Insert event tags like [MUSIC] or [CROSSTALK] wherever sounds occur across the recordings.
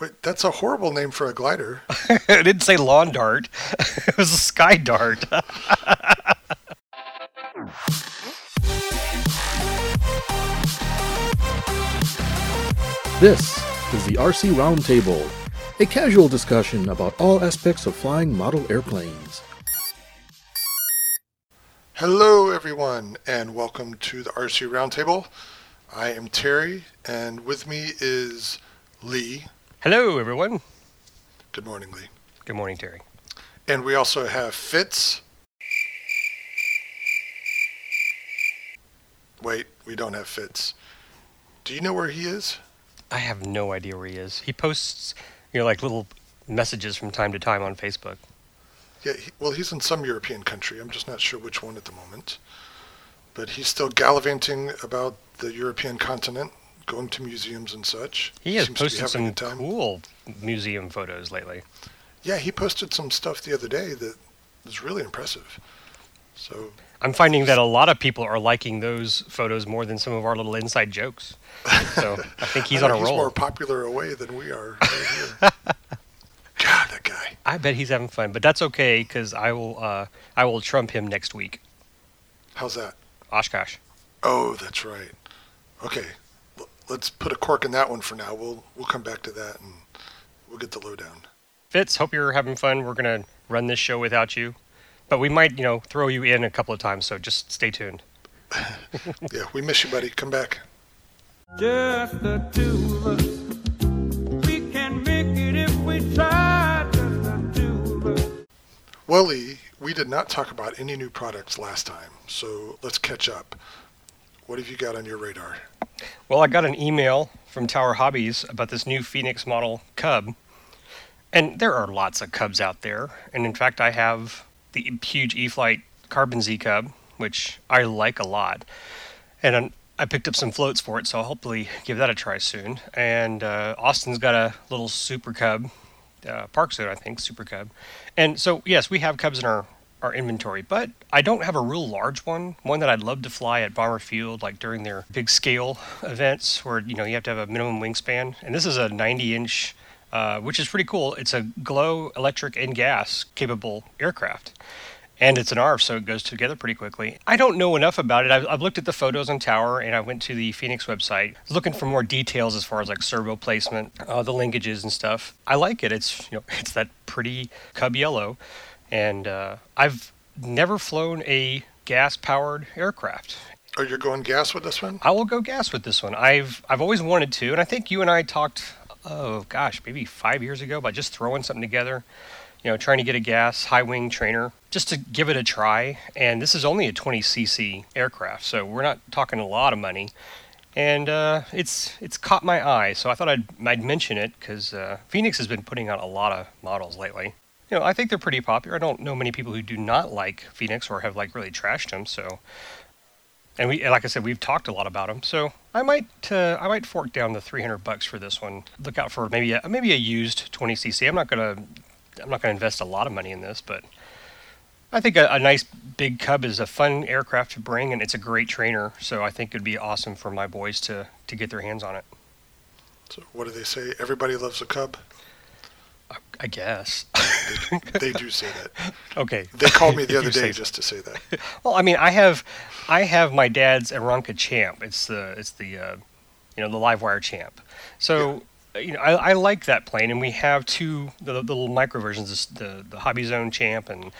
Wait, that's a horrible name for a glider. [LAUGHS] I didn't say lawn dart. [LAUGHS] it was a sky dart. [LAUGHS] This is the RC Roundtable, a casual discussion about all aspects of flying model airplanes. Hello, everyone, and welcome to the RC Roundtable. I am Terry, and with me is Lee. Hello, everyone. Good morning, Lee. Good morning, Terry. And we also have Fitz. Wait, we don't have Fitz. Do you know where he is? I have no idea where he is. He posts, you know, like little messages from time to time on Facebook. Yeah, he, well, he's in some European country. I'm just not sure which one at the moment. But he's still gallivanting about the European continent, going to museums and such. He has Seems posted some time. cool museum photos lately. Yeah, he posted some stuff the other day that was really impressive. So, I'm finding that a lot of people are liking those photos more than some of our little inside jokes. So I think [LAUGHS] he's I on a he's roll. more popular away than we are right here. [LAUGHS] God, that guy. I bet he's having fun, but that's okay because I will. Uh, I will trump him next week. How's that? Oshkosh. Oh, that's right. Okay, let's put a cork in that one for now. We'll we'll come back to that and we'll get the lowdown. Fitz, hope you're having fun. We're gonna run this show without you, but we might, you know, throw you in a couple of times. So just stay tuned. [LAUGHS] Yeah, we miss you, buddy. Come back. Just the two of us. We can make it if we try. Just the two of us. Well, Lee, we did not talk about any new products last time, so let's catch up. What have you got on your radar? Well, I got an email from Tower Hobbies about this new Phoenix model Cub. And there are lots of Cubs out there. And in fact, I have the huge E Flight Carbon Z Cub, which I like a lot. And I picked up some floats for it, so I'll hopefully give that a try soon. And uh, Austin's got a little Super Cub, uh, ParkZone, I think, Super Cub. And so, yes, we have Cubs in our our inventory, but I don't have a real large one. One that I'd love to fly at Bomber Field, like during their big scale events, where you know you have to have a minimum wingspan. And this is a 90 inch, uh, which is pretty cool. It's a glow electric and gas capable aircraft. And it's an ARF, so it goes together pretty quickly. I don't know enough about it. I've, I've looked at the photos on Tower, and I went to the Phoenix website looking for more details as far as like servo placement, uh, the linkages and stuff. I like it. It's you know [LAUGHS] it's that pretty cub yellow, and uh, I've never flown a gas-powered aircraft. Oh, you're going gas with this one? I will go gas with this one. I've I've always wanted to, and I think you and I talked. Oh gosh, maybe five years ago about just throwing something together. You know, trying to get a gas high wing trainer just to give it a try. And this is only a 20 cc aircraft, so we're not talking a lot of money. And uh, it's it's caught my eye, so I thought I'd I'd mention it because uh, Phoenix has been putting out a lot of models lately. You know, I think they're pretty popular. I don't know many people who do not like Phoenix or have like really trashed them. So and we like I said we've talked a lot about them so I might uh, I might fork down the 300 bucks for this one look out for maybe a, maybe a used 20cc I'm not gonna I'm not gonna invest a lot of money in this but I think a, a nice big cub is a fun aircraft to bring and it's a great trainer so I think it'd be awesome for my boys to to get their hands on it So, what do they say? Everybody loves a cub? I, guess They do say that. [LAUGHS] okay They called me [LAUGHS] the other day just to say that. Well, I mean, I have, I have my dad's Aeronca Champ. It's the, it's the, uh, you know, the live wire Champ. So, you know, I, I like that plane, and we have two the, the little micro versions, the the HobbyZone Champ and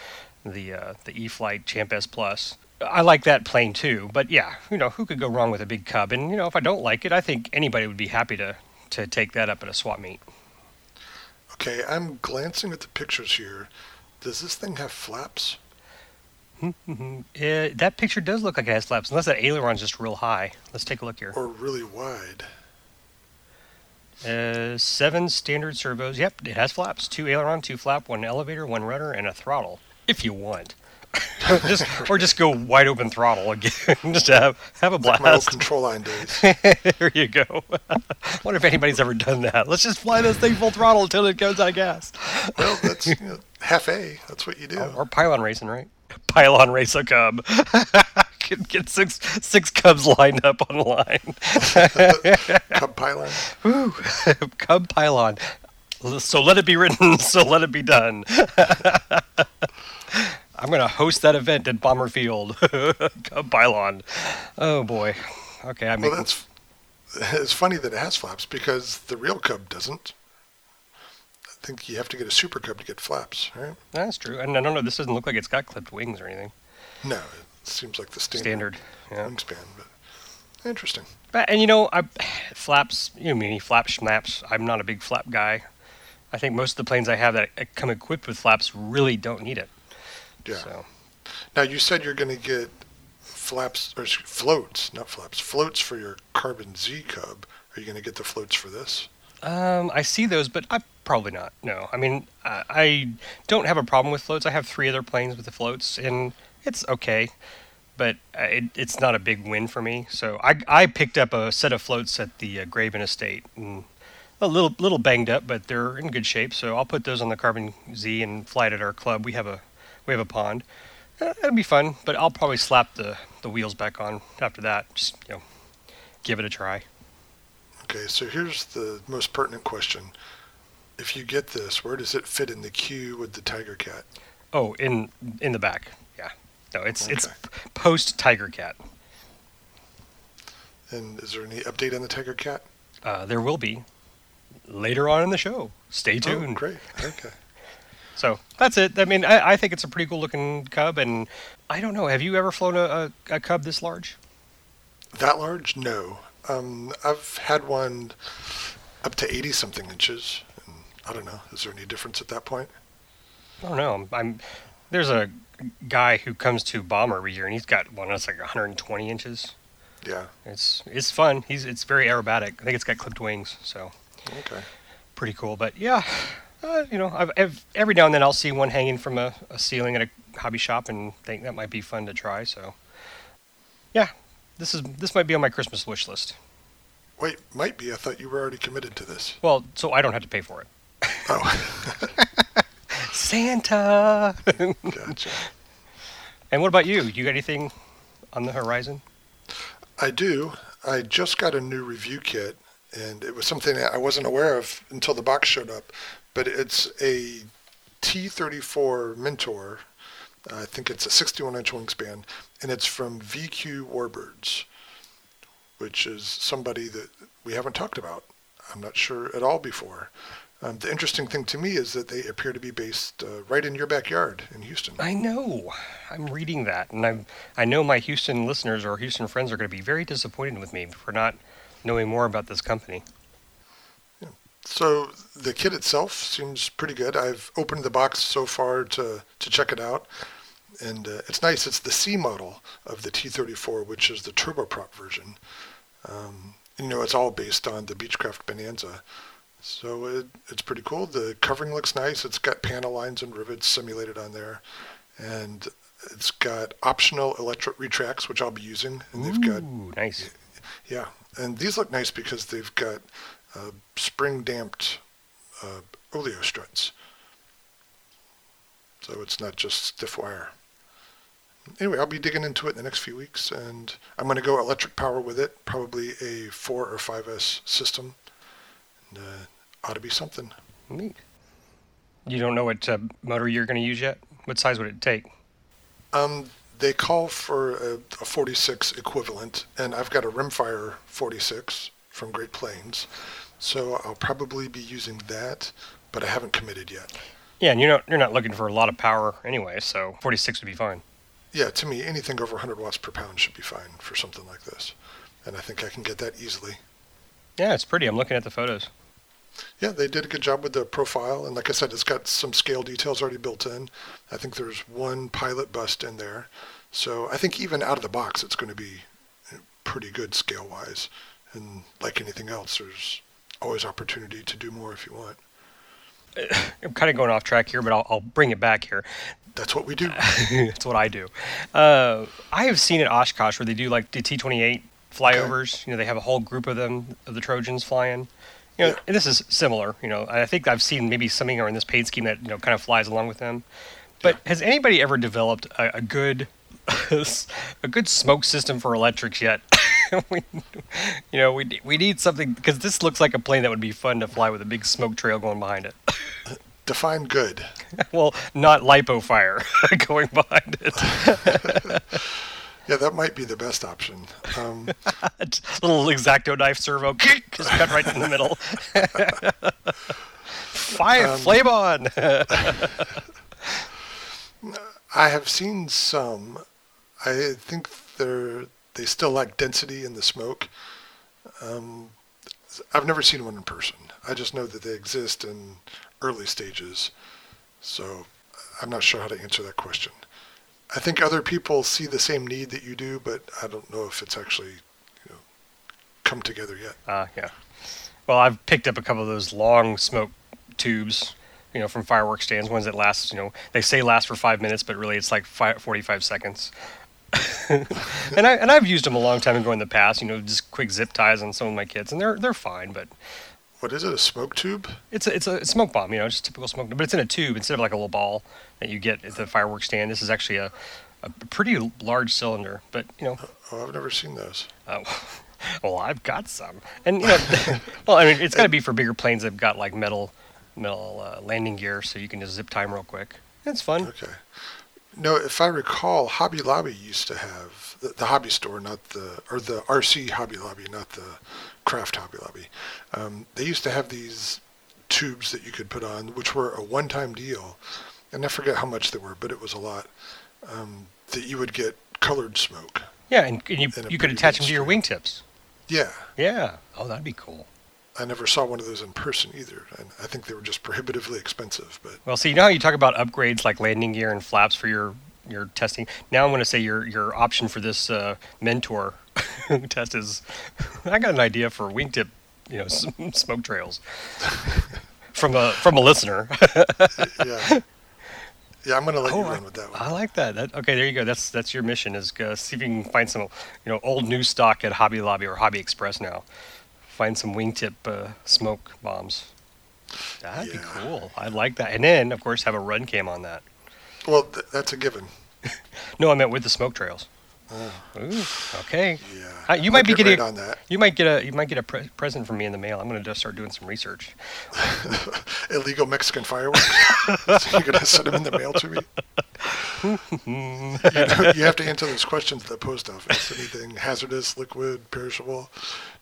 the uh, the E Flight Champ S Plus. I like that plane too, but yeah, you know, who could go wrong with a big Cub? And you know, if I don't like it, I think anybody would be happy to to take that up at a swap meet. Okay, I'm glancing at the pictures here. Does this thing have flaps? [LAUGHS] Uh, that picture does look like it has flaps, unless that aileron's just real high. Let's take a look here. Or really wide? Uh, seven standard servos. Yep, it has flaps. Two aileron, two flap, one elevator, one rudder, and a throttle. If you want, [LAUGHS] just or just go wide open throttle again. [LAUGHS] just have have a Like my old blast. control line days. [LAUGHS] there you go. Wonder if anybody's ever done that. Let's just fly this thing full throttle until it goes out of gas. Well, that's you know, half A. That's what you do. Or pylon racing, right? Pylon race a cub. Get, get six six cubs lined up on line. Cub pylon. Woo. Cub pylon. So let it be written. So let it be done. I'm gonna host that event at Bomber Field, [LAUGHS] Cub Pylon. Oh boy. Okay, I mean. Well, that's it's funny that it has flaps because the real Cub doesn't. I think you have to get a Super Cub to get flaps, right? That's true. And I don't know. This doesn't look like it's got clipped wings or anything. No, it seems like the standard, Standard. Yeah. wingspan, but interesting. But, and you know, I flaps. You know me, flap schnaps. I'm not a big flap guy. I think most of the planes I have that come equipped with flaps really don't need it. Yeah. So Now you said you're going to get flaps or floats, not flaps, floats for your Carbon Z Cub. Are you going to get the floats for this? Um, I see those, but I probably not. No, I mean, I, I don't have a problem with floats. I have three other planes with the floats, and it's okay, but uh, it, it's not a big win for me. So I, I picked up a set of floats at the uh, Graven Estate, and a little little banged up, but they're in good shape. So I'll put those on the Carbon Z and fly it at our club. We have a we have a pond. Uh, it'll be fun, but I'll probably slap the the wheels back on after that. Just you know, give it a try. Okay, so here's the most pertinent question. If you get this, where does it fit in the queue with the Tiger Cat? Oh, in in the back. Yeah. No, it's it's post Tiger Cat. And is there any update on the Tiger Cat? Uh, there will be later on in the show. Stay Oh, tuned. great. Okay. So that's it. I mean, I, I think it's a pretty cool looking cub, and I don't know. Have you ever flown a, a, a cub this large? That large? No. Um, I've had one up to 80 something inches. And I don't know. Is there any difference at that point? I don't know. I'm, I'm there's a guy who comes to Bomber every year, and he's got one that's like 120 inches. Yeah. It's it's fun. He's it's very aerobatic. I think it's got clipped wings, so Okay. pretty cool. But yeah, uh, you know, I've, I've, every now and then I'll see one hanging from a, a ceiling at a hobby shop and think that might be fun to try. So yeah, this is this might be on my Christmas wish list. Wait, might be. I thought you were already committed to this. Well, so I don't have to pay for it. Oh, [LAUGHS] Santa. gotcha. and what about you? You got anything on the horizon? I do. I just got a new review kit, and it was something that I wasn't aware of until the box showed up. But it's a T34 Mentor. I think it's a 61 inch wingspan, and it's from VQ Warbirds, which is somebody that we haven't talked about. I'm not sure at all before. Um, the interesting thing to me is that they appear to be based uh, right in your backyard in Houston. I know. I'm reading that, and I'm I know my Houston listeners or Houston friends are going to be very disappointed with me for not knowing more about this company. So the kit itself seems pretty good. I've opened the box so far to, to check it out, and uh, it's nice. It's the C model of the T34, which is the turboprop version. Um, you know, it's all based on the Beechcraft Bonanza, so it, it's pretty cool. The covering looks nice. It's got panel lines and rivets simulated on there, and it's got optional electric retracts, which I'll be using, and they've got Ooh, nice. yeah, and these look nice because they've got uh, spring damped uh, oleo struts. So it's not just stiff wire. Anyway, I'll be digging into it in the next few weeks, and I'm going to go electric power with it, probably a 4 or 5S system. And, uh, ought to be something. Neat. You don't know what uh, motor you're going to use yet? What size would it take? Um, they call for a, a 46 equivalent, and I've got a Rimfire 46 from Great Planes, so I'll probably be using that, but I haven't committed yet. Yeah, and you're not you're not looking for a lot of power anyway, so 46 would be fine. Yeah, to me, anything over 100 watts per pound should be fine for something like this, and I think I can get that easily. Yeah, it's pretty. I'm looking at the photos. Yeah, they did a good job with the profile, and like I said, it's got some scale details already built in. I think there's one pilot bust in there, so I think even out of the box, it's going to be pretty good scale-wise. And like anything else, there's always opportunity to do more if you want. [LAUGHS] I'm kind of going off track here, but I'll, I'll bring it back here. That's what we do. [LAUGHS] That's what I do. Uh, I have seen at Oshkosh where they do like the T-28 flyovers. You know, they have a whole group of them of the Trojans flying. You know, Yeah. and this is similar. You know, I think I've seen maybe something or in this paid scheme that you know kind of flies along with them. But has anybody ever developed a, a good a good smoke system for electrics yet? [LAUGHS] we, you know, we we need something because this looks like a plane that would be fun to fly with a big smoke trail going behind it. [LAUGHS] Define good. [LAUGHS] well, not lipo fire going behind it. Yeah, that might be the best option. Um, little exacto knife servo, just cut right in the middle. Fire, Um, flame on. I have seen some. I think they're they still lack density in the smoke. Um, I've never seen one in person. I just know that they exist in early stages. So I'm not sure how to answer that question. I think other people see the same need that you do, but I don't know if it's actually you know come together yet. Uh, yeah. Well, I've picked up a couple of those long smoke tubes, you know, from fireworks stands, ones that last, you know, they say last for five minutes, but really it's like five, 45 seconds. [LAUGHS] and I and I've used them a long time ago in the past, you know, just quick zip ties on some of my kids, and they're they're fine. But What is it? A smoke tube? it's a it's a smoke bomb, you know, just typical smoke, but it's in a tube instead of like a little ball that you get at the fireworks stand. This is actually a a pretty large cylinder, but you know, Oh, I've never seen those. Oh, [LAUGHS] well, I've got some, and you know, [LAUGHS] well, I mean, it's got to be for bigger planes that've got like metal, metal uh, landing gear, so you can just zip time real quick. It's fun. Okay. No, if I recall, Hobby Lobby used to have the, the hobby store, not the or the RC Hobby Lobby, not the craft Hobby Lobby. Um, they used to have these tubes that you could put on, which were a one-time deal, and I forget how much they were, but it was a lot. Um, that you would get colored smoke. Yeah, and, and you you could attach them to your wingtips. Yeah, Yeah. Oh, that'd be cool. I never saw one of those in person either, and I think they were just prohibitively expensive. But Well, see, you know how you talk about upgrades like landing gear and flaps for your your testing. Now I'm going to say your your option for this uh, mentor [LAUGHS] test is. I got an idea for wingtip, you know, smoke trails [LAUGHS] from a from a listener. yeah, yeah, I'm gonna let you Oh, I, run with that one. I like that. that. Okay, there you go. That's that's your mission is uh, see if you can find some, you know, old new stock at Hobby Lobby or Hobby Express now. Find some wingtip uh, smoke bombs. That'd be cool. I'd like that. And then, of course, have a RunCam on that. Well, th- that's a given. [LAUGHS] No, I meant with the smoke trails. Ooh, okay. Yeah, Uh, you I'll might be get getting right on that. you might get a you might get a pre- present from me in the mail. I'm going to just start doing some research. [LAUGHS] illegal Mexican fireworks. [LAUGHS] so you're gonna send them in the mail to me. you, know, you have to answer those questions at the post office. Anything hazardous, liquid, perishable?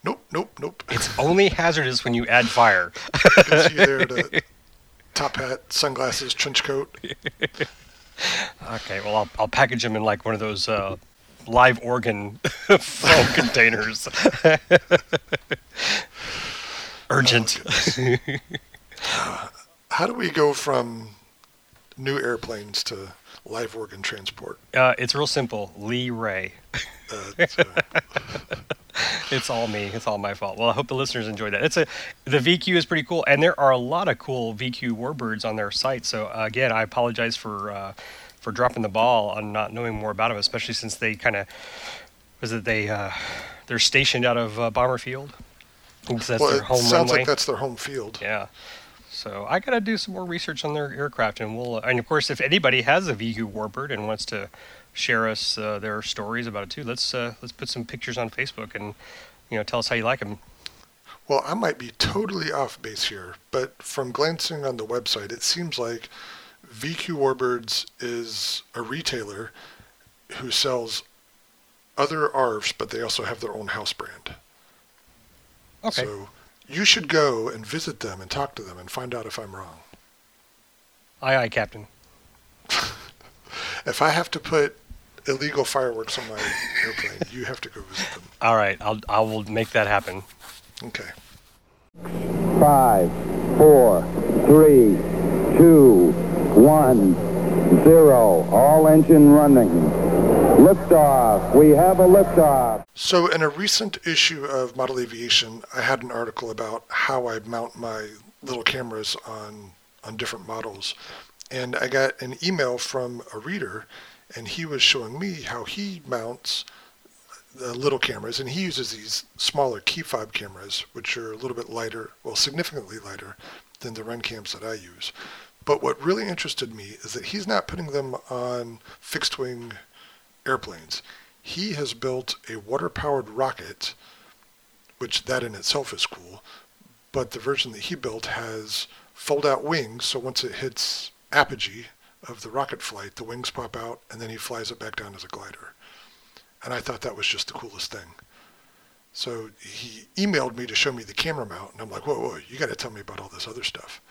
Nope, nope, nope. It's only hazardous when you add fire. It's either the top hat, sunglasses, trench coat. [LAUGHS] Okay, well, I'll, I'll package them in like one of those uh, live organ [LAUGHS] foam [LAUGHS] containers. Urgent. How do we go from new airplanes to live organ transport? uh, it's real simple. Lee Ray. Uh, so- [LAUGHS] It's all me. It's all my fault. Well, I hope the listeners enjoy that. It's a the VQ is pretty cool, and there are a lot of cool VQ warbirds on their site. So uh, again, I apologize for uh, for dropping the ball on not knowing more about them, especially since they kind of was it they uh, they're stationed out of uh, Bomber Field. That's well, their it home sounds runway. like that's their home field. Yeah. So I gotta do some more research on their aircraft, and we'll. And of course, if anybody has a VQ Warbird and wants to share us uh, their stories about it too, let's uh, let's put some pictures on Facebook and you know tell us how you like them. Well, I might be totally off base here, but from glancing on the website, it seems like VQ Warbirds is a retailer who sells other ARFs, but they also have their own house brand. Okay. So you should go and visit them and talk to them and find out if I'm wrong. aye, aye, Captain. [LAUGHS] If I have to put illegal fireworks on my airplane, you have to go visit them. [LAUGHS] All right, I'll I will make that happen. Okay. Five, four, three, two, one, zero. All engine running. Liftoff. We have a liftoff. So, in a recent issue of Model Aviation, I had an article about how I mount my little cameras on on different models, and I got an email from a reader, and he was showing me how he mounts the little cameras, and he uses these smaller key fob cameras, which are a little bit lighter, well, significantly lighter than the RunCams that I use. But what really interested me is that he's not putting them on fixed wing airplanes. he has built a water-powered rocket, which that in itself is cool. But the version that he built has fold-out wings, so once it hits apogee of the rocket flight, the wings pop out, and then he flies it back down as a glider. And I thought that was just the coolest thing. So he emailed me to show me the camera mount, and I'm like, whoa, whoa, you got to tell me about all this other stuff.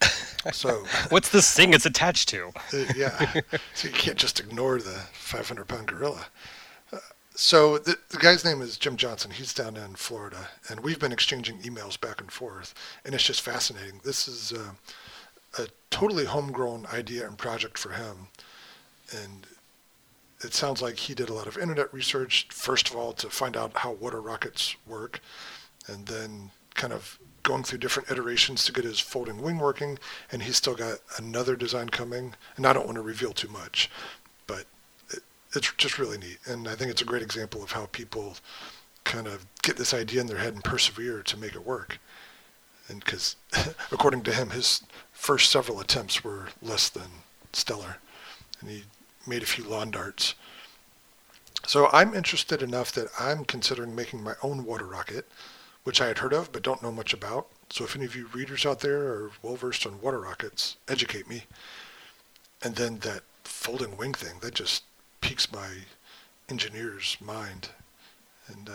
[LAUGHS] so What's this thing it's attached to? uh, yeah, [LAUGHS] so you can't just ignore the 500 pound gorilla. Uh, so the, the guy's name is Jim Johnson. He's down in Florida, and we've been exchanging emails back and forth, and it's just fascinating. This is uh, a totally homegrown idea and project for him, and it sounds like he did a lot of internet research, first of all, to find out how water rockets work, and then kind of going through different iterations to get his folding wing working. And he's still got another design coming, and I don't want to reveal too much, but it, it's just really neat. And I think it's a great example of how people kind of get this idea in their head and persevere to make it work. And because, [LAUGHS] according to him, his first several attempts were less than stellar, and he made a few lawn darts. So I'm interested enough that I'm considering making my own water rocket, which I had heard of but don't know much about. So if any of you readers out there are well versed on water rockets, educate me. And then that folding wing thing, that just piques my engineer's mind. And uh,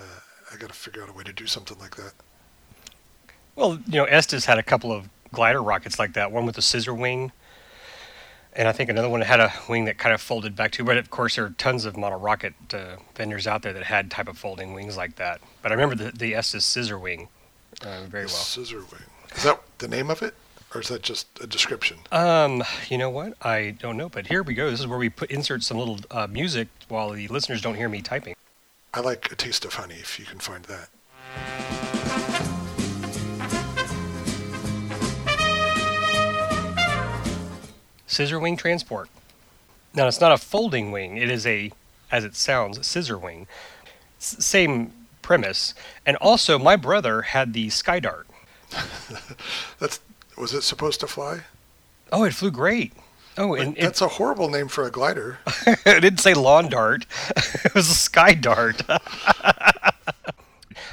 I got to figure out a way to do something like that. Well, you know, Estes had a couple of glider rockets like that. One with a scissor wing, and I think another one had a wing that kind of folded back too. But of course, there are tons of model rocket uh, vendors out there that had type of folding wings like that. But I remember the, the Estes scissor wing uh, very The well. Scissor wing. Is that the name of it? Or is that just a description? Um, you know what? I don't know, but here we go. This is where we put insert some little uh, music while the listeners don't hear me typing. I like a taste of honey if you can find that. Scissor wing transport. Now, it's not a folding wing. It is a, as it sounds, scissor wing. S- same premise. And also, my brother had the Skydart. [LAUGHS] That's was it supposed to fly? Oh, it flew great. Oh, and it, That's a horrible name for a glider. [LAUGHS] it didn't say lawn dart. [LAUGHS] it was a sky dart.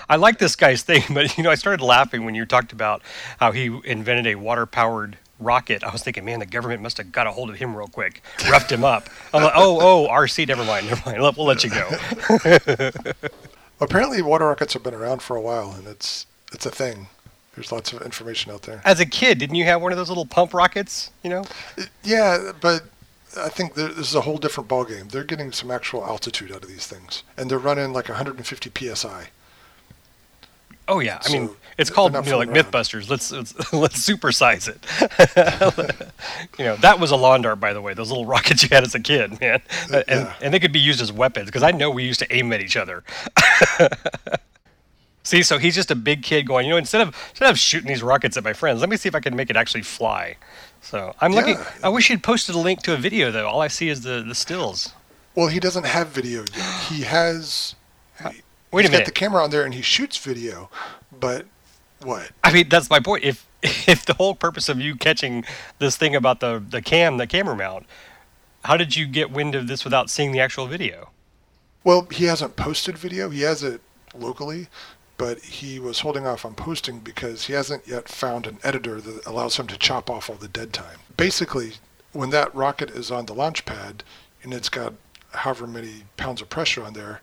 I like this guy's thing, but you know, I started laughing when you talked about how he invented a water-powered rocket. I was thinking, man, the government must have got a hold of him real quick, roughed him up. I'm like, oh, oh, RC, never mind, never mind. We'll let you go. [LAUGHS] Apparently, water rockets have been around for a while, and it's it's a thing. There's lots of information out there. As a kid, didn't you have one of those little pump rockets? You know? Yeah, but I think this is a whole different ballgame. They're getting some actual altitude out of these things, and they're running like 150 psi. Oh yeah, I mean it's called you know, like around. MythBusters. Let's let's, [LAUGHS] let's supersize it. [LAUGHS] you know that was a lawn dart, by the way. Those little [LAUGHS] rockets you had as a kid, man, uh, and yeah. and they could be used as weapons because I know we used to aim at each other. See, so he's just a big kid going. You know, instead of instead of shooting these rockets at my friends, let me see if I can make it actually fly. So I'm looking. Yeah. I wish you'd posted a link to a video though. All I see is the the stills. Well, he doesn't have video yet. He has. Wait he's a minute. got the camera on there, and he shoots video, but what? I mean, that's my point. If [LAUGHS] if the whole purpose of you catching this thing about the the cam, the camera mount, how did you get wind of this without seeing the actual video? Well, he hasn't posted video. He has it locally, but he was holding off on posting because he hasn't yet found an editor that allows him to chop off all the dead time. Basically, when that rocket is on the launch pad and it's got however many pounds of pressure on there,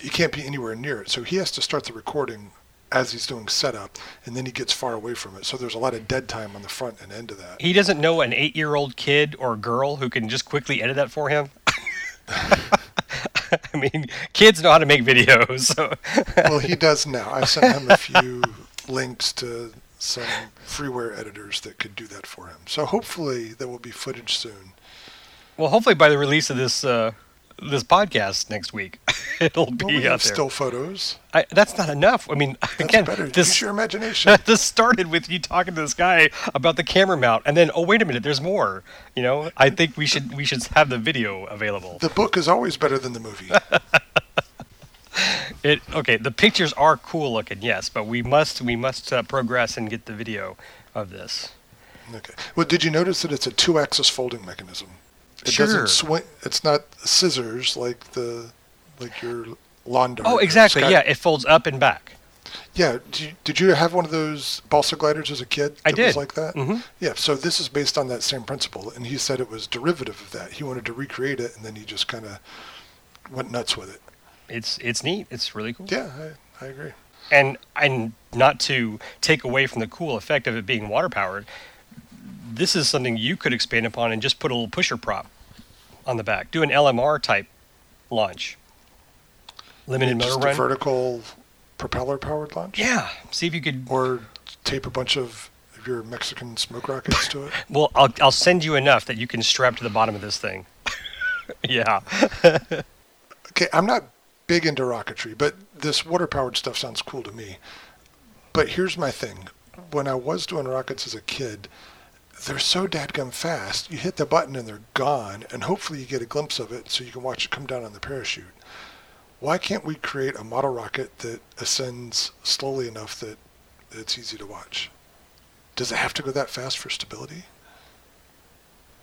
you can't be anywhere near it. So he has to start the recording as he's doing setup, and then he gets far away from it. So there's a lot of dead time on the front and end of that. He doesn't know an eight-year-old kid or girl who can just quickly edit that for him. [LAUGHS] I mean, kids know how to make videos. So [LAUGHS] well, he does now. I sent him a few links to some freeware editors that could do that for him. So hopefully there will be footage soon. well, hopefully by the release of this uh, this podcast next week, [LAUGHS] it'll be Well, we have still photos. I, that's not enough. I mean, [LAUGHS] That's again, better. this Use your imagination. [LAUGHS] this started with you talking to this guy about the camera mount, and then oh wait a minute, there's more. You know, I think we should we should have the video available. the book is always better than the movie. It okay. The pictures are cool looking, yes, but we must we must uh, progress and get the video of this. Okay. Well, did you notice that it's a two-axis folding mechanism? It Sure. doesn't swing. It's not scissors like the like your lawn dart. Oh, exactly. Yeah, it folds up and back. Yeah. Did you, did you have one of those balsa gliders as a kid? I did. like that. Mhm. Yeah. So this is based on that same principle, and he said it was derivative of that. He wanted to recreate it, and then he just kind of went nuts with it. It's it's neat. It's really cool. Yeah, I, I agree. and and not to take away from the cool effect of it being water powered this is something you could expand upon and just put a little pusher prop on the back do an lmr type launch limited just motor run vertical propeller powered launch. yeah see if you could Or tape a bunch of your Mexican smoke rockets to it. [LAUGHS] well I'll, I'll send you enough that you can strap to the bottom of this thing [LAUGHS] yeah [LAUGHS] Okay, I'm not big into rocketry, but this water powered stuff sounds cool to me. But here's my thing. When I was doing rockets as a kid, they're so dadgum fast. You hit the button and they're gone, and hopefully you get a glimpse of it so you can watch it come down on the parachute. Why can't we create a model rocket that ascends slowly enough that it's easy to watch? Does it have to go that fast for stability?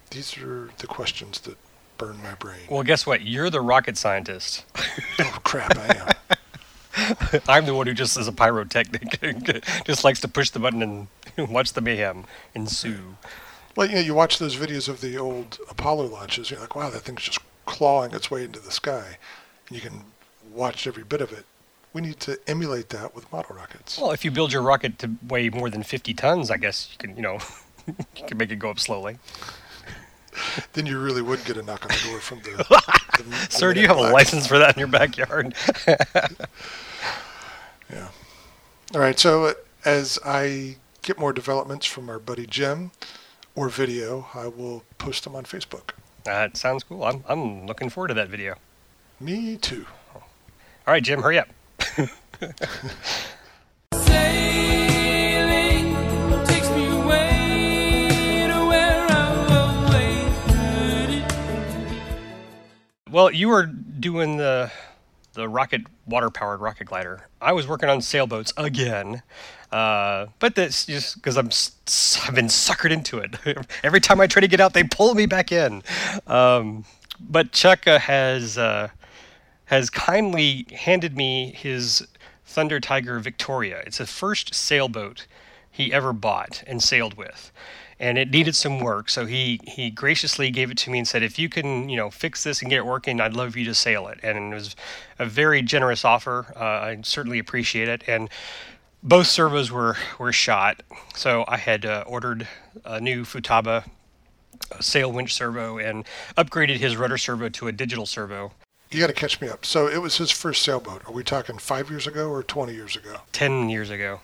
These are the questions that burn my brain. well guess what you're the rocket scientist [LAUGHS] Oh crap, I am. [LAUGHS] [LAUGHS] i'm the one who just is a pyrotechnic [LAUGHS] just likes to push the button and [LAUGHS] watch the mayhem ensue Well, you know, you watch those videos of the old Apollo launches, you're like, wow, that thing's just clawing its way into the sky. And you can watch every bit of it. We need to emulate that with model rockets. Well, if you build your rocket to weigh more than 50 tons, I guess you can, you know, you can make it go up slowly. then you really would get a knock on the door from the. the, the Sir, do you have a license for that in your backyard? Yeah. All right. So uh, as I get more developments from our buddy Jim or video, I will post them on Facebook. that sounds cool. I'm, I'm looking forward to that video. Me too. All right, Jim, hurry up. Sailing takes me away to where I've always heard it. Well, you were doing the the rocket water powered rocket glider. I was working on sailboats again, uh, but that's just because I'm I've been suckered into it. [LAUGHS] Every time I try to get out, they pull me back in. Um, but uh, has uh, has kindly handed me his Thunder Tiger Victoria. It's the first sailboat he ever bought and sailed with. And it needed some work, so he, he graciously gave it to me and said, "If you can, you know, fix this and get it working, I'd love you to sail it." And it was a very generous offer. Uh, I certainly appreciate it. And both servos were were shot, so I had uh, ordered a new Futaba sail winch servo and upgraded his rudder servo to a digital servo. You got to catch me up. So it was his first sailboat. Are we talking five years ago or 20 years ago? ten years ago.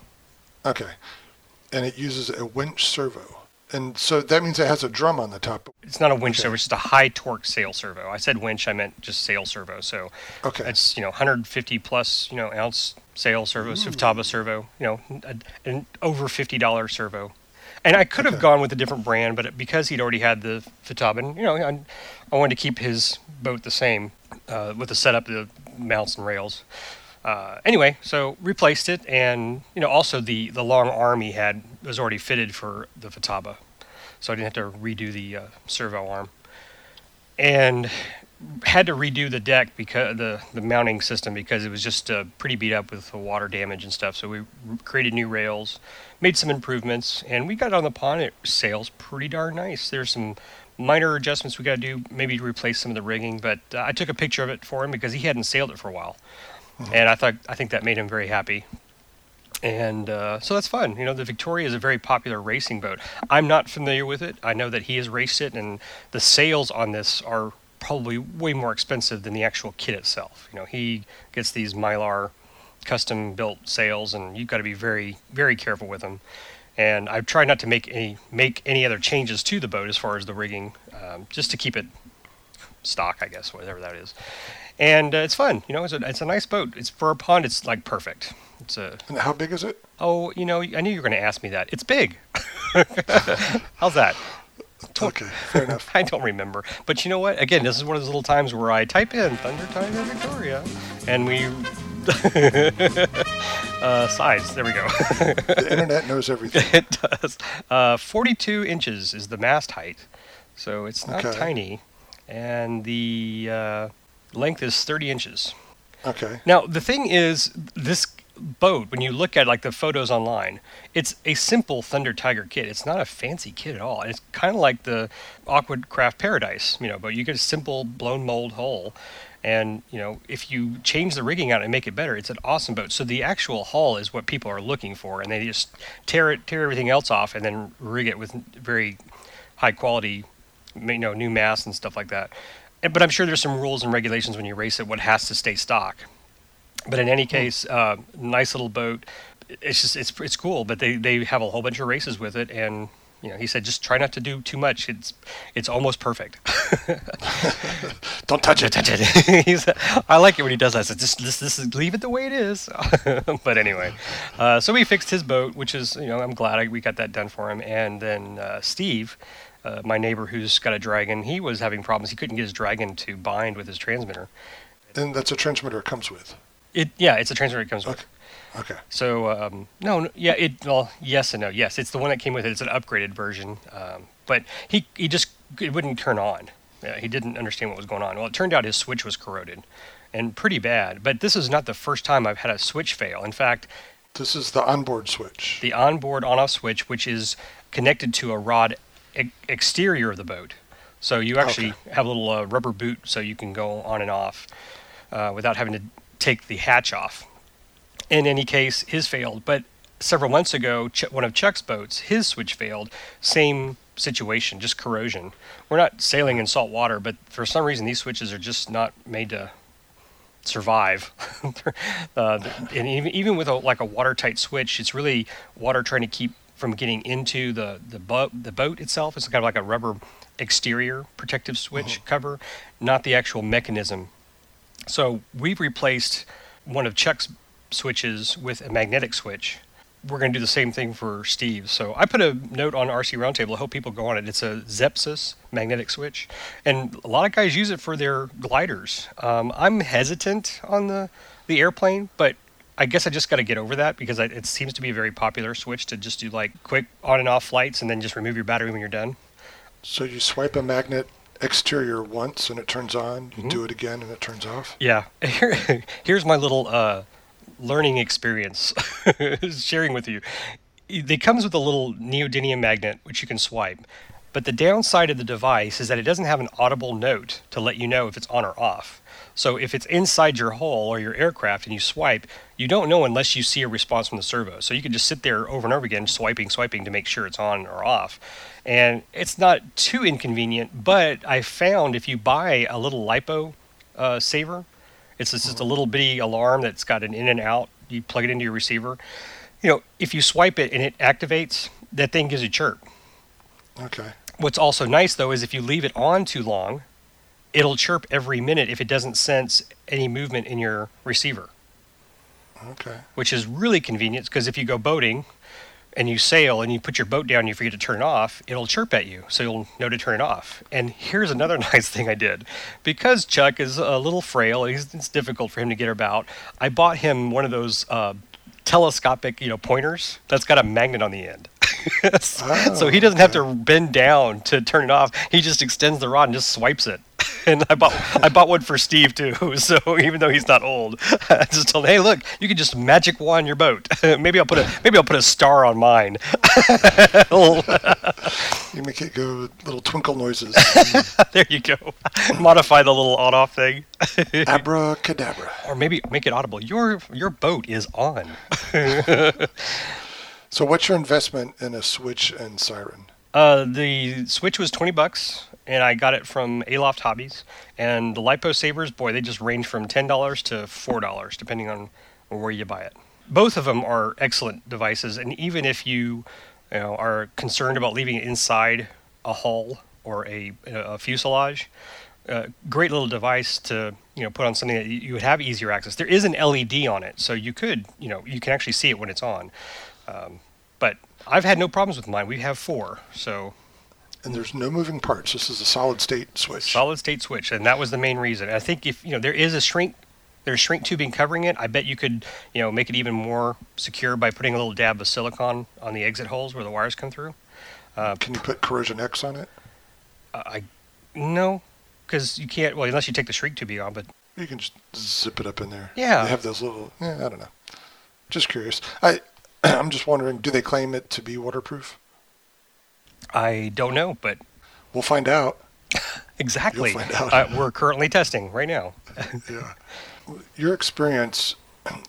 Okay. And it uses a winch servo. And so that means it has a drum on the top. It's not a winch Okay. servo; it's just a high torque sail servo. I said winch, I meant just sail servo. So Okay. it's you know 150 plus you know ounce sail servo, Futaba servo. You know, a, an over fifty dollar servo. And I could have Okay. gone with a different brand, but because he'd already had the Futaba, and, you know, I, I wanted to keep his boat the same uh, with the setup, the mounts and rails. Uh, anyway, so replaced it, and you know, also the the long arm he had was already fitted for the Futaba, so I didn't have to redo the uh, servo arm, and had to redo the deck because the the mounting system because it was just uh, pretty beat up with the water damage and stuff. So we created new rails, made some improvements, and we got on the pond. It sails pretty darn nice. There's some minor adjustments we got to do, maybe to replace some of the rigging. But uh, I took a picture of it for him because he hadn't sailed it for a while, and I thought I think that made him very happy. And uh, so that's fun. You know, the Victoria is a very popular racing boat. I'm not familiar with it. I know that he has raced it, and the sails on this are probably way more expensive than the actual kit itself. You know, he gets these Mylar custom built sails, and you've got to be very, very careful with them. And I've tried not to make any make any other changes to the boat as far as the rigging, um, just to keep it stock, I guess, whatever that is. And uh, it's fun. You know, it's a it's a nice boat. It's for a pond. It's like perfect. It's a And how big is it? oh, you know, I knew you were going to ask me that. It's big. [LAUGHS] How's that? Okay, fair enough. [LAUGHS] I don't remember. But you know what? Again, this is one of those little times where I type in Thunder Tiger Victoria and we. [LAUGHS] uh, size. There we go. The internet knows everything. it does. Uh, 42 inches is the mast height. So it's not Okay. tiny. And the uh, Length is 30 inches. Okay. Now, the thing is, this boat, when you look at like the photos online, it's a simple Thunder Tiger kit. It's not a fancy kit at all. It's kind of like the Aqua Craft Paradise, you know, but you get a simple blown mold hull. And, you know, if you change the rigging out and make it better, it's an awesome boat. So the actual hull is what people are looking for. And they just tear it, tear everything else off and then rig it with very high quality, you know, new masts and stuff like that. But I'm sure there's some rules and regulations when you race it, what has to stay stock. But in any case, uh, nice little boat. It's just it's it's cool. But they they have a whole bunch of races with it, and you know he said just try not to do too much. It's it's almost perfect. [LAUGHS] Don't touch it. Touch it. [LAUGHS] He's, I like it when he does that. I said, just this, this is leave it the way it is. [LAUGHS] but anyway, uh, so we fixed his boat, which is you know I'm glad I, we got that done for him. And then uh, Steve, uh, my neighbor who's got a dragon, he was having problems. He couldn't get his dragon to bind with his transmitter. And that's a transmitter it comes with. It yeah, it's a transmitter it comes with. Okay. Okay. So um, no, no, yeah, it well, yes and no. Yes, it's the one that came with it. It's an upgraded version, um, but he he just it wouldn't turn on. Yeah, he didn't understand what was going on. Well, it turned out his switch was corroded, and pretty bad. But this is not the first time I've had a switch fail. In fact, This is the onboard switch. the onboard on-off switch, which is connected to a rod e- exterior of the boat. So you actually have a little uh, rubber boot, so you can go on and off uh, without having to take the hatch off. In any case, his failed. But several months ago, Ch- one of Chuck's boats, his switch failed. Same situation, just corrosion. We're not sailing in salt water, but for some reason, these switches are just not made to survive. [LAUGHS] uh, and even, even with a, like a watertight switch, it's really water trying to keep from getting into the the boat the boat itself. It's kind of like a rubber exterior protective switch cover, not the actual mechanism. So we've replaced one of Chuck's switches with a magnetic switch. We're going to do the same thing for Steve. So I put a note on RC Roundtable. I hope people go on it. It's a Zepsys magnetic switch, and a lot of guys use it for their gliders. Um, I'm hesitant on the the airplane, but I guess I just got to get over that because I, it seems to be a very popular switch to just do like quick on and off flights and then just remove your battery when you're done. So you swipe a magnet exterior once and it turns on. Mm-hmm. You do it again and it turns off. Yeah. Here, [LAUGHS] here's my little uh, learning experience [LAUGHS] sharing with you. It comes with a little neodymium magnet which you can swipe. But the downside of the device is that it doesn't have an audible note to let you know if it's on or off. So if it's inside your hull or your aircraft and you swipe, you don't know unless you see a response from the servo. So you can just sit there over and over again, swiping, swiping to make sure it's on or off. And it's not too inconvenient, but I found if you buy a little lipo uh, saver, it's just a little bitty alarm that's got an in and out. You plug it into your receiver. You know, if you swipe it and it activates, that thing gives a chirp. Okay. What's also nice though is if you leave it on too long, it'll chirp every minute if it doesn't sense any movement in your receiver, Okay. which is really convenient because if you go boating and you sail and you put your boat down and you forget to turn it off, it'll chirp at you, so you'll know to turn it off. And here's another [LAUGHS] nice thing I did. Because Chuck is a little frail, and it's difficult for him to get about, I bought him one of those uh, telescopic, you know, pointers that's got a magnet on the end. [LAUGHS] so he doesn't have to bend down to turn it off. He just extends the rod and just swipes it. [LAUGHS] And I bought I bought one for Steve too. [LAUGHS] So even though he's not old, [LAUGHS] I just told him, "Hey, look, you can just magic wand your boat. maybe I'll put a maybe I'll put a star on mine." You make it go little twinkle noises. there you go. Modify the little on-off thing, Abracadabra. or maybe make it audible. Your your boat is on. So what's your investment in a switch and siren? Uh, the Switch was 20 bucks, and I got it from Aloft Hobbies. And the Lipo Savers, boy, they just range from $10 to $4, depending on where you buy it. Both of them are excellent devices, and even if you, you know, are concerned about leaving it inside a hull or a, a fuselage, uh, great little device to you know put on something that you would have easier access. There is an LED on it, so you could you know you can actually see it when it's on. Um, but I've had no problems with mine. We have four, so And there's no moving parts. This is a solid state switch. solid state switch, and that was the main reason. I think if you know there is a shrink, there's shrink tubing covering it. I bet you could you know make it even more secure by putting a little dab of silicone on the exit holes where the wires come through. Can you put corrosion X on it? Uh, I no, because you can't. Well, unless you take the shrink tubing on, but You can just zip it up in there. Yeah. They have those little. Yeah, I don't know. Just curious. I [CLEARS THROAT] I'm just wondering. Do they claim it to be waterproof? I don't know, but We'll find out. [LAUGHS] exactly. find out. Uh, we're currently testing right now. [LAUGHS] Yeah. Your experience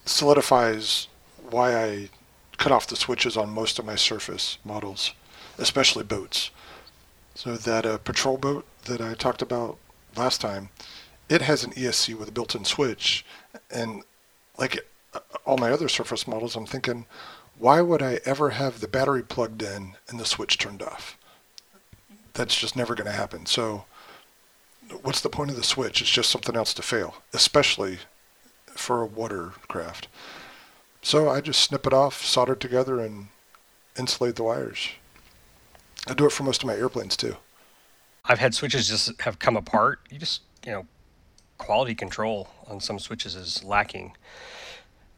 solidifies why I cut off the switches on most of my surface models, especially boats. So that uh, patrol boat that I talked about last time, it has an ESC with a built-in switch, and like uh, all my other surface models, I'm thinking, why would I ever have the battery plugged in and the switch turned off? That's just never going to happen. So what's the point of the switch? It's just something else to fail, especially for a watercraft. So I just snip it off, solder it together, and insulate the wires. I do it for most of my airplanes too. I've had switches just have come apart. You just, you know, quality control on some switches is lacking.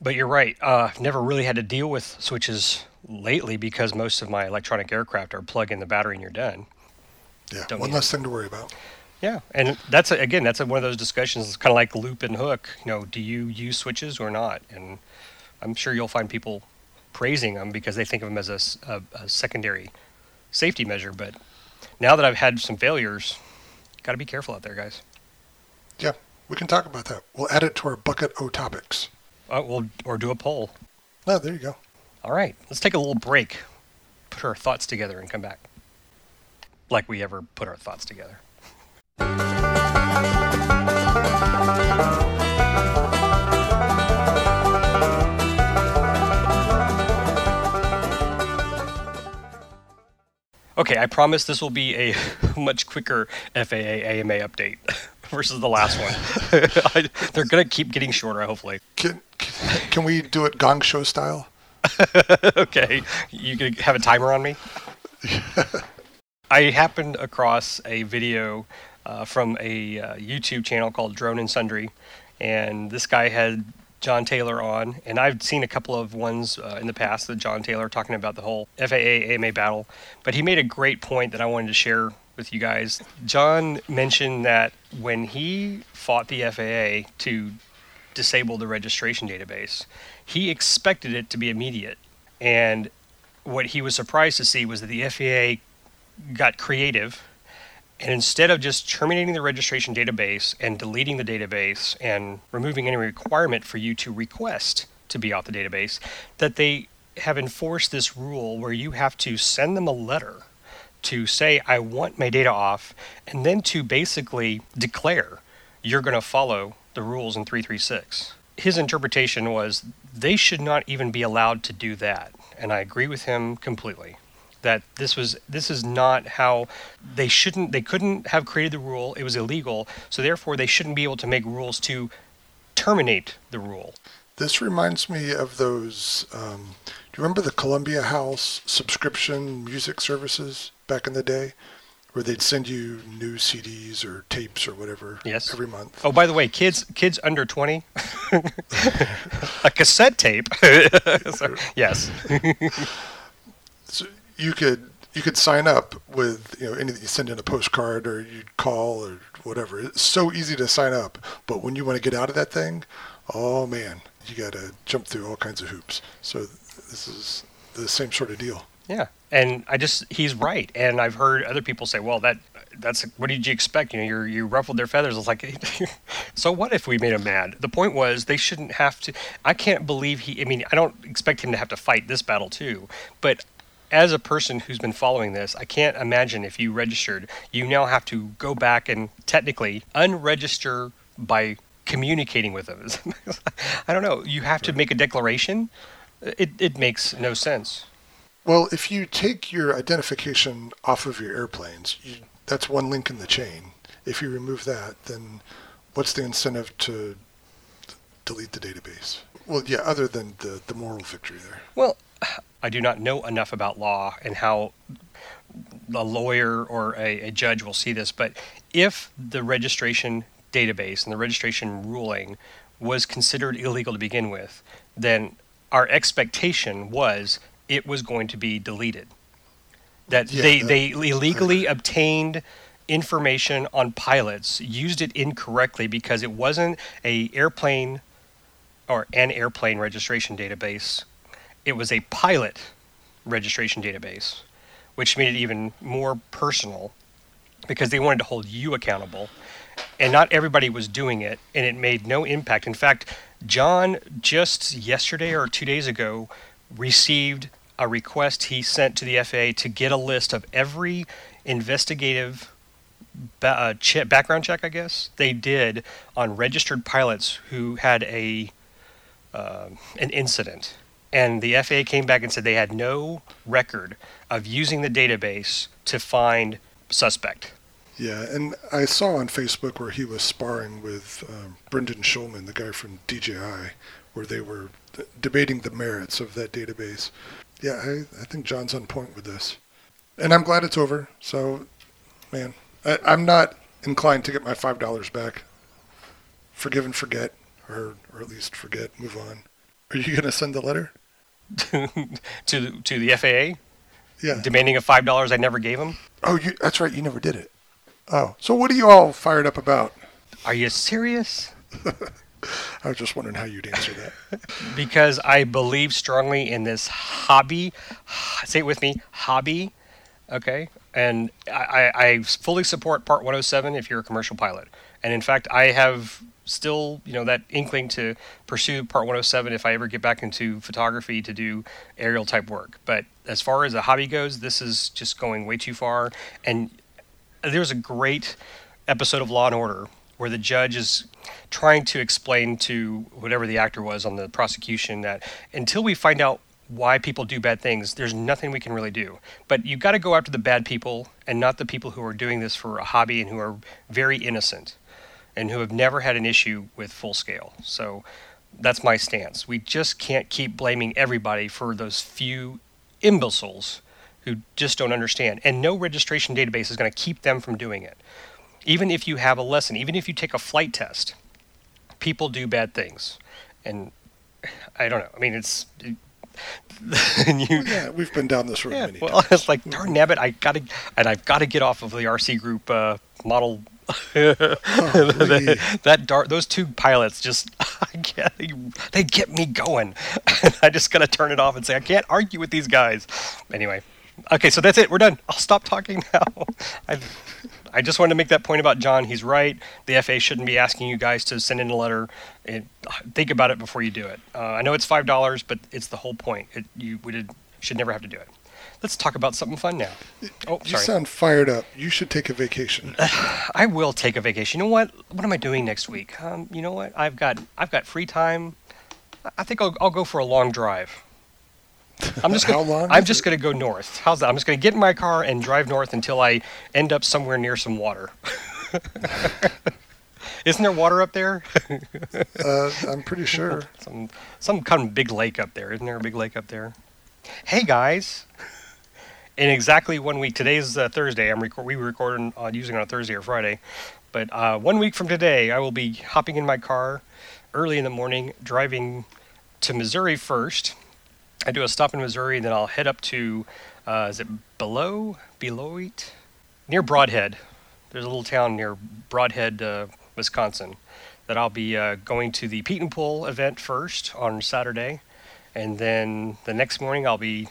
But you're right. Uh, I've never really had to deal with switches lately because most of my electronic aircraft are plug in the battery and you're done. Yeah, Don't one less thing to worry about. Yeah, and that's a, again that's a, one of those discussions. It's kind of like loop and hook. You know, do you use switches or not? And I'm sure you'll find people praising them because they think of them as a secondary safety measure. But now that I've had some failures, got to be careful out there, guys. Yeah, we can talk about that. We'll add it to our bucket O topics. Uh, we'll or do a poll. Oh, there you go. All right, let's take a little break, put our thoughts together, and come back. Like we ever put our thoughts together. Okay, I promise this will be a [LAUGHS] much quicker FAA AMA update [LAUGHS] [LAUGHS] versus the last one. [LAUGHS] I, [LAUGHS] they're going to keep getting shorter, hopefully. Can, can can we do it Gong Show style? okay, you gonna have a timer on me? I happened across a video uh, from a uh, YouTube channel called Drone and Sundry, and this guy had John Taylor on, and I've seen a couple of ones uh, in the past that John Taylor talking about the whole FAA AMA battle, but he made a great point that I wanted to share with you guys. John mentioned that when he fought the FAA to disable the registration database, he expected it to be immediate. And what he was surprised to see was that the FAA got creative and instead of just terminating the registration database and deleting the database and removing any requirement for you to request to be off the database, that they have enforced this rule where you have to send them a letter to say, I want my data off, and then to basically declare you're going to follow the rules in 336. His interpretation was they should not even be allowed to do that. And I agree with him completely that this was this is not how they shouldn't they couldn't have created the rule it was illegal so therefore they shouldn't be able to make rules to terminate the rule This reminds me of those. Um, do you remember the Columbia House subscription music services back in the day, where they'd send you new CDs or tapes or whatever Yes. every month? oh by the way kids kids under 20 [LAUGHS] a cassette tape [LAUGHS] So, yes [LAUGHS] So you could you could sign up with you know anything you send in a postcard or you'd call or whatever. It's so easy to sign up, but when you want to get out of that thing, oh man, you got to jump through all kinds of hoops. So this is the same sort of deal. Yeah, and I just he's right, and I've heard other people say, "Well, that that's what did you expect? You know, you you ruffled their feathers." It's like, [LAUGHS] so what if we made him mad? The point was they shouldn't have to. I can't believe he. I mean, I don't expect him to have to fight this battle too, but. As a person who's been following this, I can't imagine if you registered, you now have to go back and technically unregister by communicating with them. [LAUGHS] I don't know. You have to make a declaration. It, it makes no sense. Well, if you take your identification off of your airplanes, you, that's one link in the chain. If you remove that, then what's the incentive to delete the database? Well, yeah, other than the, the moral victory there. Well, [SIGHS] I do not know enough about law and how a lawyer or a, a judge will see this, but if the registration database and the registration ruling was considered illegal to begin with, then our expectation was it was going to be deleted. That Yeah, they, that- they illegally obtained information on pilots used it incorrectly because it wasn't a airplane or an airplane registration database. It was a pilot registration database, which made it even more personal because they wanted to hold you accountable. And not everybody was doing it, and it made no impact. In fact, John just yesterday or two days ago received a request he sent to the FAA to get a list of every investigative ba- uh, background check, I guess, they did on registered pilots who had a uh, an incident. And the FAA came back and said they had no record of using the database to find suspect. Yeah, and I saw on Facebook where he was sparring with um, Brendan Schulman, the guy from DJI, where they were debating the merits of that database. Yeah, I, I think John's on point with this. And I'm glad it's over. So, man, I, I'm not inclined to get my $5 back. Forgive and forget, or, or at least forget, move on. Are you going to send the letter? [LAUGHS] to to the FAA Yeah. demanding a five dollars I never gave them. Oh, you, that's right. You never did it. Oh, so what are you all fired up about? Are you serious? [LAUGHS] [LAUGHS] I was just wondering how you'd answer that. [LAUGHS] Because I believe strongly in this hobby. [SIGHS] Say it with me, hobby. Okay, and I, I fully support Part 107 if you're a commercial pilot. And in fact, I have still you know that inkling to pursue Part 107 if I ever get back into photography to do aerial type work. But as far as a hobby goes, this is just going way too far. And there's a great episode of Law and Order where the judge is trying to explain to whatever the actor was on the prosecution that until we find out why people do bad things, there's nothing we can really do. But you've got to go after the bad people and not the people who are doing this for a hobby and who are very innocent and who have never had an issue with full scale. So that's my stance. We just can't keep blaming everybody for those few imbeciles who just don't understand. And no registration database is going to keep them from doing it. Even if you have a lesson, even if you take a flight test, people do bad things. And I don't know. I mean, it's. [LAUGHS] and you, yeah, we've been down this road yeah, many well, [LAUGHS] times. it's like darn nabbit, I gotta, and I've got to get off of the RC group uh, model. [LAUGHS] that, that dar- those two pilots just, I get, they get me going. I just gotta turn it off and say I can't argue with these guys. Anyway, okay, so that's it. We're done. I'll stop talking now. I, I just wanted to make that point about John. He's right. The FA shouldn't be asking you guys to send in a letter. And think about it before you do it. Uh, I know it's five dollars, but it's the whole point. It, you we did, should never have to do it. Let's talk about something fun now. Oh, You sorry. sound fired up. You should take a vacation. [SIGHS] I will take a vacation. You know what? What am I doing next week? Um, you know what? I've got I've got free time. I- I think I'll, I'll go for a long drive. [LAUGHS] I'm just gonna, long I'm just going to go north. How's that? I'm just going to get in my car and drive north until I end up somewhere near some water. [LAUGHS] Isn't there water up there? [LAUGHS] Uh, I'm pretty sure. some some kind of big lake up there. Isn't there a big lake up there? Hey guys, in exactly one week. Today's uh, Thursday. I'm record. We recording on using on a Thursday or Friday, but uh, one week from today, I will be hopping in my car early in the morning, driving to Missouri first. I do a stop in Missouri, and then I'll head up to uh, is it Below Beloit near Brodhead. There's a little town near Brodhead, uh, Wisconsin, that I'll be uh, going to the Pietenpol event first on Saturday, and then the next morning I'll be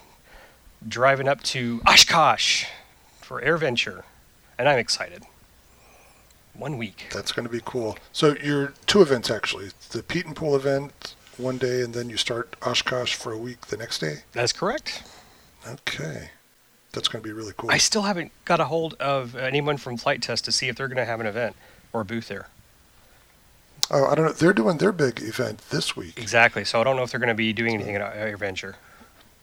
driving up to Oshkosh for AirVenture, and I'm excited. One week. That's going to be cool. So you're two events actually. The Pietenpol event one day, and then you start Oshkosh for a week the next day. That's correct. Okay, that's going to be really cool. I still haven't got a hold of anyone from Flite Test to see if they're going to have an event or a booth there. oh, I don't know. They're doing their big event this week. Exactly. So I don't know if they're going to be doing anything at AirVenture.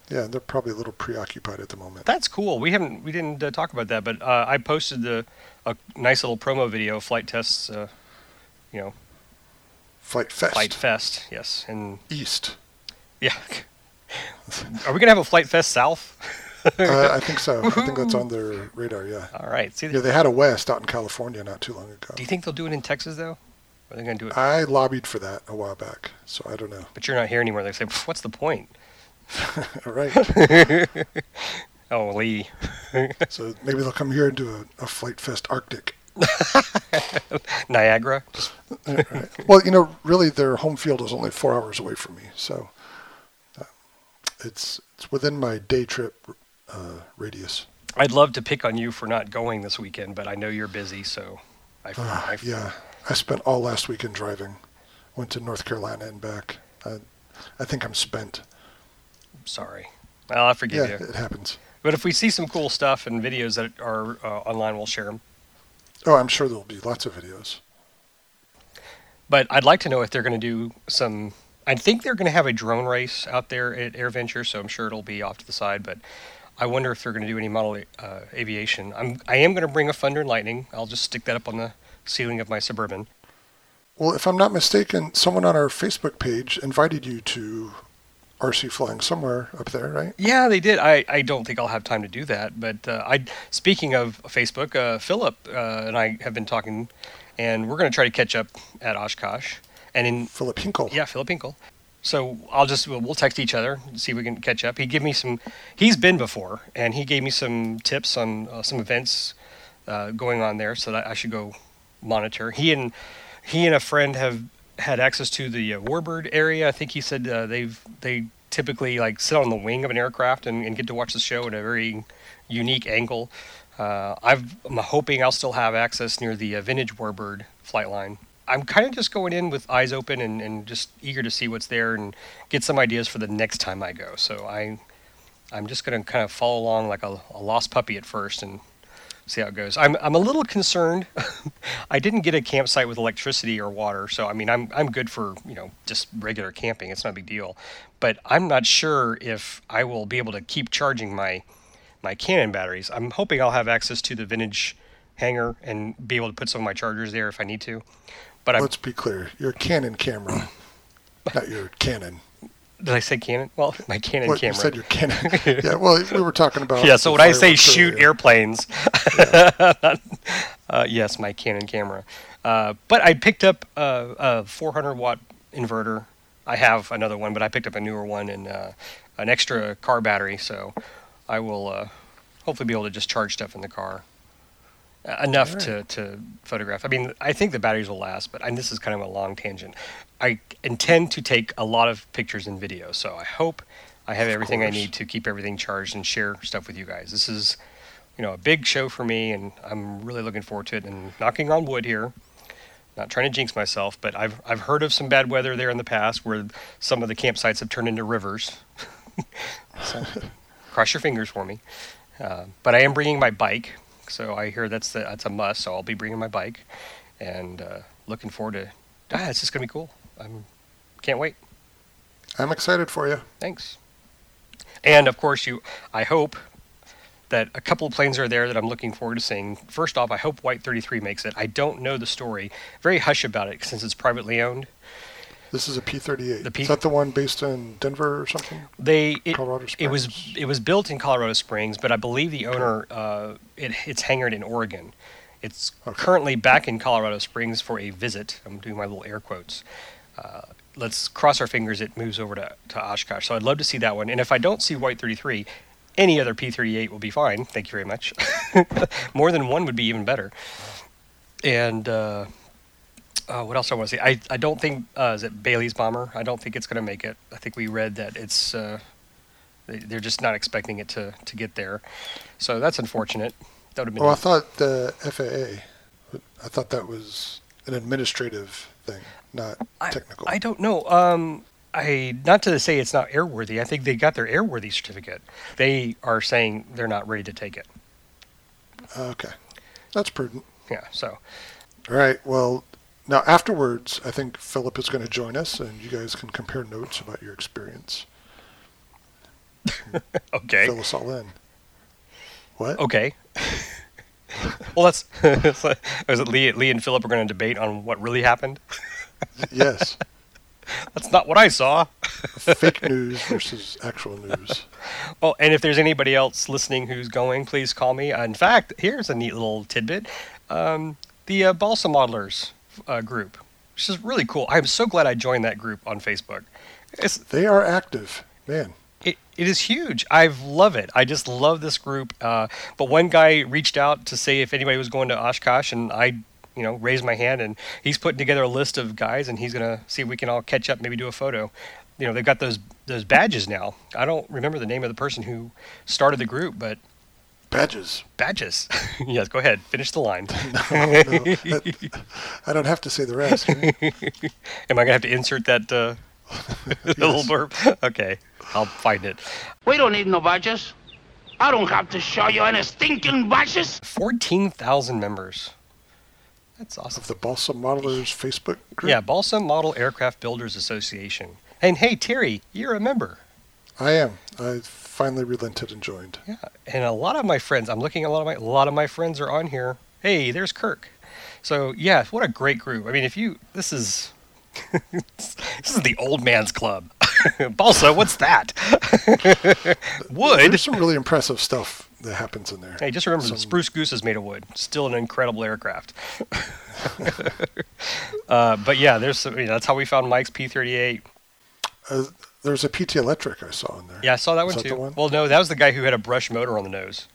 Yeah, they're probably a little preoccupied at the moment. That's cool. We haven't we didn't uh, talk about that, but uh, I posted the a nice little promo video, flight tests. Uh, you know, Flite Fest Flite Fest. Yes, and East. yeah. Are we gonna have a Flite Fest south? uh, I think so. I think that's on their radar. Yeah. All right. See, Yeah, they had a West out in California not too long ago. do you think they'll do it in Texas though? Or are they gonna do it? I lobbied for that a while back, so I don't know. but you're not here anymore. They say, "What's the point?" All [LAUGHS] right. [LAUGHS] Oh, Lee. [LAUGHS] So maybe they'll come here and do a, a Flite Fest Arctic. [LAUGHS] Niagara. Right. [LAUGHS] Well, you know, really, their home field is only four hours away from me, so uh, it's it's within my day trip uh, radius. I'd love to pick on you for not going this weekend, but I know you're busy, so I, Ah, I yeah, I spent all last weekend driving. Went to North Carolina and back. I, I think I'm spent. sorry. Well, I forgive Yeah, you. it happens. But if we see some cool stuff and videos that are uh, online, we'll share them. Oh, I'm sure there'll be lots of videos. But I'd like to know if they're going to do some. I think they're going to have a drone race out there at Air AirVenture, so I'm sure it'll be off to the side. But I wonder if they're going to do any model uh, aviation. I'm I am going to bring a Thunder and Lightning. I'll just stick that up on the ceiling of my Suburban. Well, if I'm not mistaken, someone on our Facebook page invited you to RC flying somewhere up there, right? Yeah, they did. I, I don't think I'll have time to do that. But uh, I speaking of Facebook, uh, Philip uh, and I have been talking, and we're going to try to catch up at Oshkosh. And in Philip Hinkle. Yeah, Philip Hinkle. So I'll just we'll, we'll text each other and see if we can catch up. He gave me some. He's been before, and he gave me some tips on uh, some events uh, going on there, so that I should go monitor. He and he and a friend have had access to the uh, Warbird area. I think he said uh, they've they typically like sit on the wing of an aircraft and, and get to watch the show at a very unique angle. Uh, I've, I'm hoping I'll still have access near the uh, vintage Warbird flight line. I'm kind of just going in with eyes open and, and just eager to see what's there and get some ideas for the next time I go. So I, I'm just going to kind of follow along like a, a lost puppy at first and see how it goes. I'm, I'm a little concerned. [LAUGHS] I didn't get a campsite with electricity or water, so I mean I'm I'm good for you know just regular camping. It's not a big deal, but I'm not sure if I will be able to keep charging my my Canon batteries. I'm hoping I'll have access to the vintage hangar and be able to put some of my chargers there if I need to. But I'm, Let's be clear. Your Canon camera, not your Canon. Did I say Canon? Well, [LAUGHS] my Canon Well, you said your Canon. [LAUGHS] yeah, well, we were talking about. yeah, so when I say shoot earlier. airplanes, [LAUGHS] uh, yes, my Canon camera. Uh, but I picked up a, a 400 watt inverter. I have another one, but I picked up a newer one and uh, an extra car battery, so I will uh, hopefully be able to just charge stuff in the car. Uh, enough Alright. to, to photograph. I mean, I think the batteries will last, but and this is kind of a long tangent. I intend to take a lot of pictures and videos, so I hope I have Of everything I need to keep everything charged and share stuff with you guys. This is, you know, a big show for me, and I'm really looking forward to it. And knocking on wood here, not trying to jinx myself, but I've I've heard of some bad weather there in the past where some of the campsites have turned into rivers. [LAUGHS] so, cross your fingers for me. Uh, but I am bringing my bike, so I hear that's the, that's a must. So I'll be bringing my bike, and uh, looking forward to. Ah, it's just gonna be cool. I'm can't wait. I'm excited for you. Thanks. And of course, you. I hope that a couple of planes are there that I'm looking forward to seeing. First off, I hope White 33 makes it. I don't know the story. Very hush about it since it's privately owned. This is a P-38. The P- is that the one based in Denver or something? They it, Colorado it was it was built in Colorado Springs, but I believe the owner uh, it, it's hangared in Oregon. It's Okay. currently back in Colorado Springs for a visit. I'm doing my little air quotes. Uh, let's cross our fingers it moves over to, to Oshkosh. So I'd love to see that one. And if I don't see White 33, any other P38 will be fine. Thank you very much. [LAUGHS] More than one would be even better. And uh, uh, what else do I want to say? I, I don't think uh, is it Bailey's bomber. I don't think it's going to make it. I think we read that it's uh, they, they're just not expecting it to, to get there. So that's unfortunate. That would have been Oh, I thought the FAA. I thought that was an administrative thing, not I, technical. I don't know. Um, I not to say it's not airworthy. I think they got their airworthy certificate. They are saying they're not ready to take it. okay, that's prudent. Yeah. So All right. Well, now afterwards, I think Philip is going to join us, and you guys can compare notes about your experience. [LAUGHS] okay. Fill us all in. What? Okay. Well, that's [LAUGHS] is it Lee, Lee and Philip are going to debate on what really happened. Yes. [LAUGHS] That's not what I saw. Fake news versus actual news. [LAUGHS] Oh, and if there's anybody else listening who's going, please call me. Uh, in fact, here's a neat little tidbit: um, the uh, Balsa Modelers uh, group, which is really cool. I'm so glad I joined that group on Facebook. It's They are active, man. It, is huge. I love it. I just love this group. Uh, but one guy reached out to say if anybody was going to Oshkosh, and I, you know, raised my hand, and he's putting together a list of guys, and he's gonna see if we can all catch up, maybe do a photo. You know, they've got those those badges now. I don't remember the name of the person who started the group, but Badges. badges. [LAUGHS] yes, go ahead, finish the line. [LAUGHS] No, that- I don't have to say the rest. right? [LAUGHS] Am I gonna have to insert that uh, [LAUGHS] little blurb? Okay, I'll find it. We don't need no badges. I don't have to show you any stinking badges. Fourteen thousand members. That's awesome. Of the Balsa Modelers Facebook group. Yeah, Balsa Model Aircraft Builders Association. And hey, Terry, you're a member. I am. I finally relented and joined. Yeah, and a lot of my friends. I'm looking at a lot of my a lot of my friends are on here. Hey, there's Kirk. So yeah, what a great group. I mean, if you this is this is the old man's club. [LAUGHS] Balsa, what's that? [LAUGHS] Wood. There's some really impressive stuff that happens in there. Hey, just remember, the Some- Spruce Goose is made of wood. Still an incredible aircraft. [LAUGHS] uh, but yeah, there's some, you know, that's how we found Mike's P38. Uh, there's a PT Electric I saw in there. Yeah, I saw that one that too. one? Well, no, that was the guy who had a brush motor on the nose.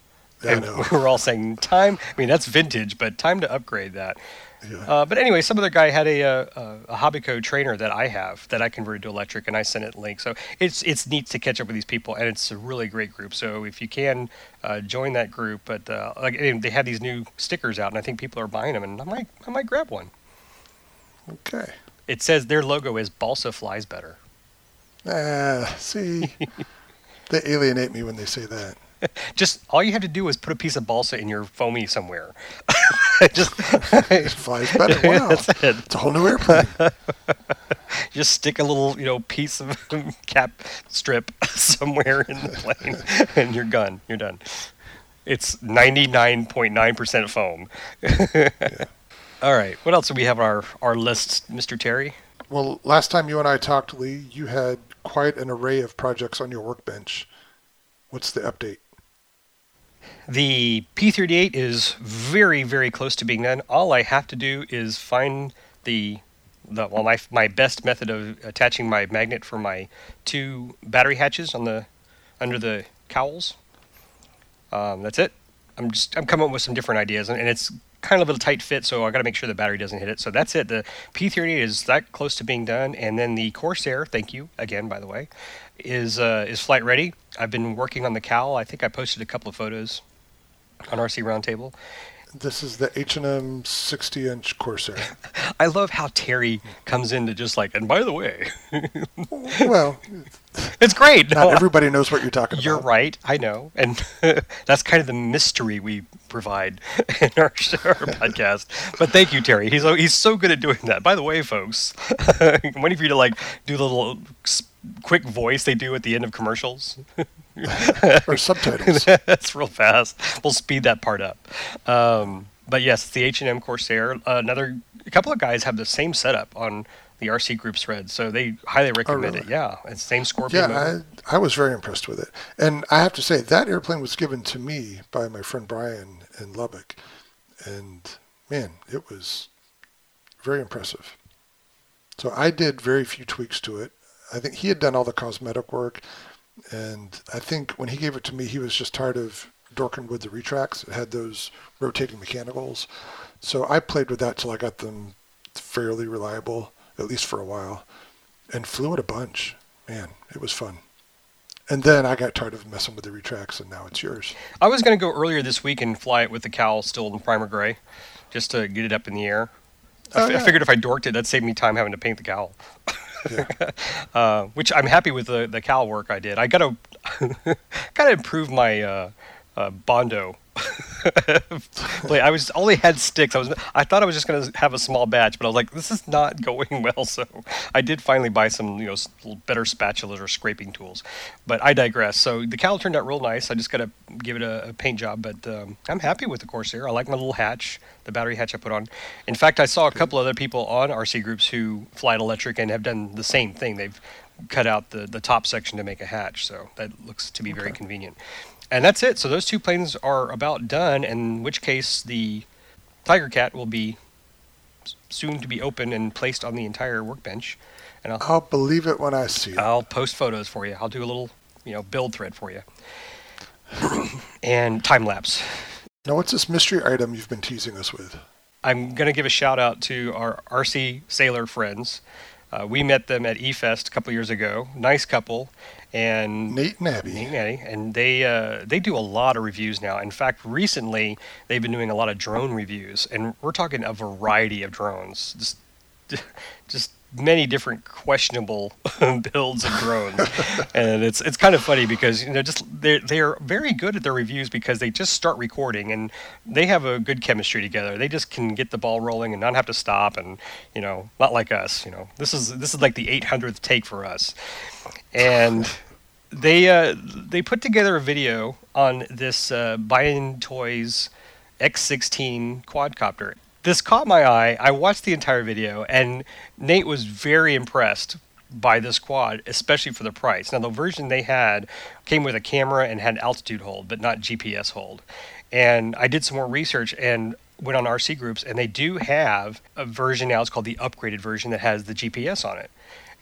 Yeah, I and know. we were all saying, time. I mean, that's vintage, but time to upgrade that. Yeah. Uh, but anyway, some other guy had a, uh, a, a Hobbico trainer that I have that I converted to electric, and I sent it a link. So it's it's neat to catch up with these people, and it's a really great group. So if you can uh, join that group, but uh, like they have these new stickers out, and I think people are buying them, and I might I might grab one. Okay. It says their logo is Balsa flies better. Ah, see, [LAUGHS] they alienate me when they say that. [LAUGHS] Just all you have to do is put a piece of balsa in your foamy somewhere. [LAUGHS] [LAUGHS] just It flies better. [LAUGHS] Wow, that's it. it's a whole new airplane. [LAUGHS] just stick a little you know piece of cap strip somewhere in the plane and you're done you're done it's 99.9% foam all right what else do we have on our our list mr terry Well, last time you and I talked, Lee, you had quite an array of projects on your workbench. What's the update? The p38 is very very close to being done. All i have to do is find the the well my my best method of attaching my magnet for my two battery hatches on the under the cowls. Um, that's it. I'm just i'm coming up with some different ideas and, and it's kind of a little tight fit so i got to make sure the battery doesn't hit it. So that's it. The p38 is that close to being done and then the corsair thank you again by the way is uh, is flight ready. I've been working on the cowl. I think i posted a couple of photos on rc roundtable This is the H&M 60-inch Corsair. [LAUGHS] I love how Terry comes in to just like, and by the way, [LAUGHS] well, [LAUGHS] it's great. not No, everybody knows what you're talking about. You're right. I know, and [LAUGHS] that's kind of the mystery we provide [LAUGHS] in our, show, our podcast. But thank you, Terry. He's he's so good at doing that. By the way, folks, I'm waiting for you to like do the little quick voice they do at the end of commercials. Or subtitles. That's real fast. We'll speed that part up. Um, but yes, the H and M Corsair. Uh, another a couple of guys have the same setup on the RC group thread, so they highly oh, recommend it. really? Yeah, it's same Scorpion. Yeah, I, I was very impressed with it. And I have to say, that airplane was given to me by my friend Brian in Lubbock. And man, it was very impressive. So I did very few tweaks to it. I think he had done all the cosmetic work. And I think when he gave it to me, he was just tired of dorking with the retracts. It had those rotating mechanicals. So I played with that till I got them fairly reliable, at least for a while, and flew it a bunch. Man, it was fun. And then I got tired of messing with the retracts, and now it's yours. I was going to go earlier this week and fly it with the cowl still in primer gray, just to get it up in the air. I Oh, fi- I figured if I dorked it, that'd save me time having to paint the cowl. Yeah. [LAUGHS] uh, which I'm happy with the, the cowl work I did. I gotta [LAUGHS] gotta improve my uh, uh, bondo. [LAUGHS] like I was only had sticks. I was I thought I was just gonna have a small batch, but I was like, this is not [LAUGHS] going well. So I did finally buy some you know better spatulas or scraping tools. But I digress. So the cowl turned out real nice. I just gotta give it a, a paint job, but um, I'm happy with the Corsair. I like my little hatch, the battery hatch I put on. In fact, I saw a couple other people on RC groups who fly it electric and have done the same thing. They've cut out the, the top section to make a hatch, so that looks to be very convenient. And that's it. So those two planes are about done, in which case the Tiger Cat will be soon to be open and placed on the entire workbench. And I'll, I'll believe it when I see it. I'll post photos for you. I'll do a little you know build thread for you, [COUGHS] and time lapse. Now, what's this mystery item you've been teasing us with? I'm going to give a shout out to our RC Sailor friends. Uh, we met them at eFest a couple years ago. Nice couple, and Nate and Abby. Nate and Eddie, and they uh, they do a lot of reviews now. In fact, recently they've been doing a lot of drone reviews, and we're talking a variety of drones, just [LAUGHS] just many different questionable [LAUGHS] builds of drones, and it's it's kind of funny because you know just they they're very good at their reviews because they just start recording and they have a good chemistry together. They just can get the ball rolling and not have to stop, and you know not like us. You know this is this is like the 800th take for us, and [LAUGHS] they uh, they put together a video on this uh, Bayangtoys X16 quadcopter. This caught my eye. I watched the entire video, and Nate was very impressed by this quad, especially for the price. Now, the version they had came with a camera and had altitude hold, but not GPS hold. And I did some more research and went on RC groups, and they do have a version now. It's called the upgraded version that has the GPS on it.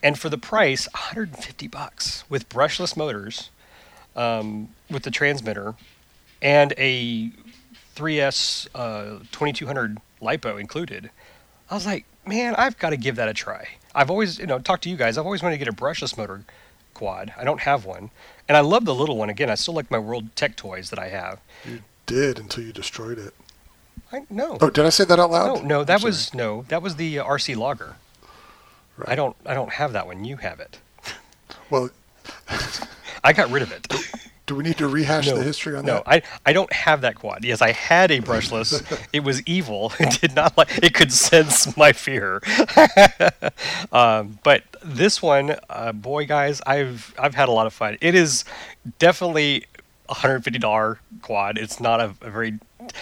And for the price, 150 bucks with brushless motors, um, with the transmitter, and a 3S uh, 2200 lipo included. I was like, man, I've got to give that a try. I've always, you know, talked to you guys. I've always wanted to get a brushless motor quad. I don't have one, and I love the little one. Again, I still like my World Tech toys that I have. You did until you destroyed it. I no, Oh, did I say that out loud? no, no. That was no, that was the uh, RC Logger. I don't, I don't have that one. You have it. Well, [LAUGHS] I got rid of it. [LAUGHS] do we need to rehash the history on no, that? No, I, I don't have that quad. Yes, I had a brushless. [LAUGHS] it was evil. [LAUGHS] It did not like. It could sense my fear. [LAUGHS] um, but this one, uh, boy, guys, I've I've had a lot of fun. It is definitely a hundred fifty dollar quad. It's not a, a very.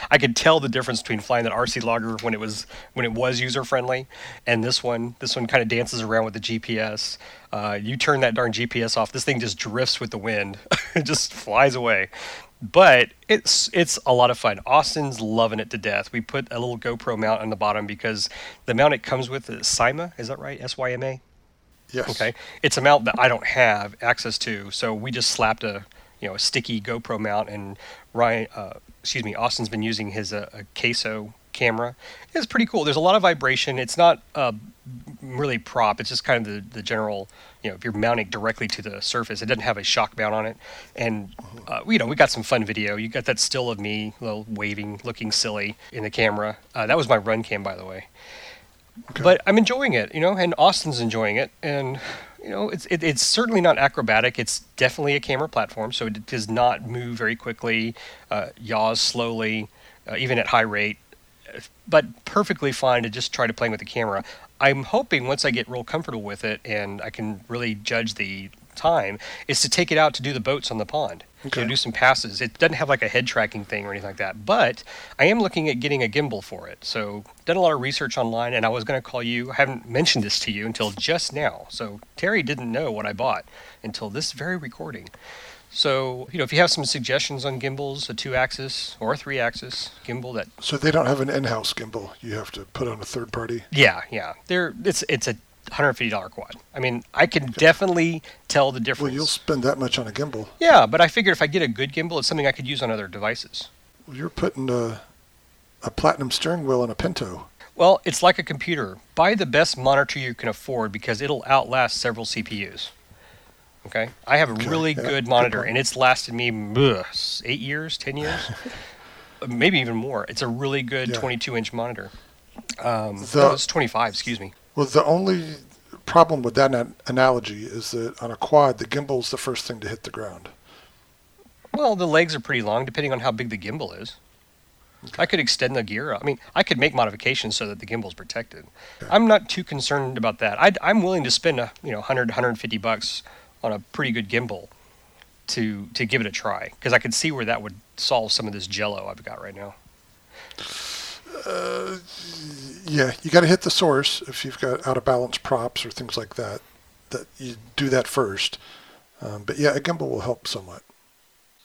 I could tell the difference between flying that RC logger when it was when it was user friendly, and this one. This one kind of dances around with the GPS. Uh, you turn that darn GPS off, this thing just drifts with the wind. [LAUGHS] it just flies away. But it's it's a lot of fun. Austin's loving it to death. We put a little GoPro mount on the bottom because the mount it comes with is Syma. Is that right? S Y M A. yes. Okay, it's a mount that I don't have access to, so we just slapped a you know a sticky GoPro mount, and Ryan, uh, excuse me, Austin's been using his uh, a queso camera. It's pretty cool. There's a lot of vibration. It's not uh, really prop. It's just kind of the, the general, you know, if you're mounting directly to the surface, it doesn't have a shock mount on it. And, uh, you know, we got some fun video. You got that still of me, little waving, looking silly in the camera. Uh, that was my RunCam, by the way but I'm enjoying it, you know, and Austin's enjoying it, and you know, it's it, it's certainly not acrobatic. It's definitely a camera platform, so it does not move very quickly, uh, yaws slowly, uh, even at high rate, but perfectly fine to just try to play with the camera. I'm hoping once I get real comfortable with it and I can really judge the time, is to take it out to do the boats on the pond. Okay. To do some passes. It doesn't have like a head tracking thing or anything like that, but I am looking at getting a gimbal for it. So done a lot of research online, and I was going to call you. I haven't mentioned this to you until just now. So Terry didn't know what I bought until this very recording. So you know, if you have some suggestions on gimbals, a two-axis or a three-axis gimbal that So they don't have an in-house gimbal. You have to put on a third party. yeah, yeah. They're it's it's a hundred fifty dollar quad. I mean, I can definitely tell the difference. Well, you'll spend that much on a gimbal. yeah, but I figured if I get a good gimbal, it's something I could use on other devices. Well, you're putting a, a platinum steering wheel in a Pinto. Well, it's like a computer. Buy the best monitor you can afford because it'll outlast several CPUs. Okay, I have a Okay, really yeah, good good monitor, point. and it's lasted me ugh, eight years, ten years, [LAUGHS] maybe even more. It's a really good Yeah. 22-inch monitor. Um, The- no, it's 25. Excuse me. Well, the only problem with that analogy is that on a quad, the gimbal's the first thing to hit the ground. Well, the legs are pretty long, depending on how big the gimbal is. I could extend the gear. I mean, I could make modifications so that the gimbal's protected. I'm not too concerned about that. I'd, I'm willing to spend a you know 100 150 bucks on a pretty good gimbal to to give it a try because I could see where that would solve some of this jello I've got right now. Yeah, you got to hit the source if you've got out of balance props or things like that. That you do that first. Um, but yeah, a gimbal will help somewhat.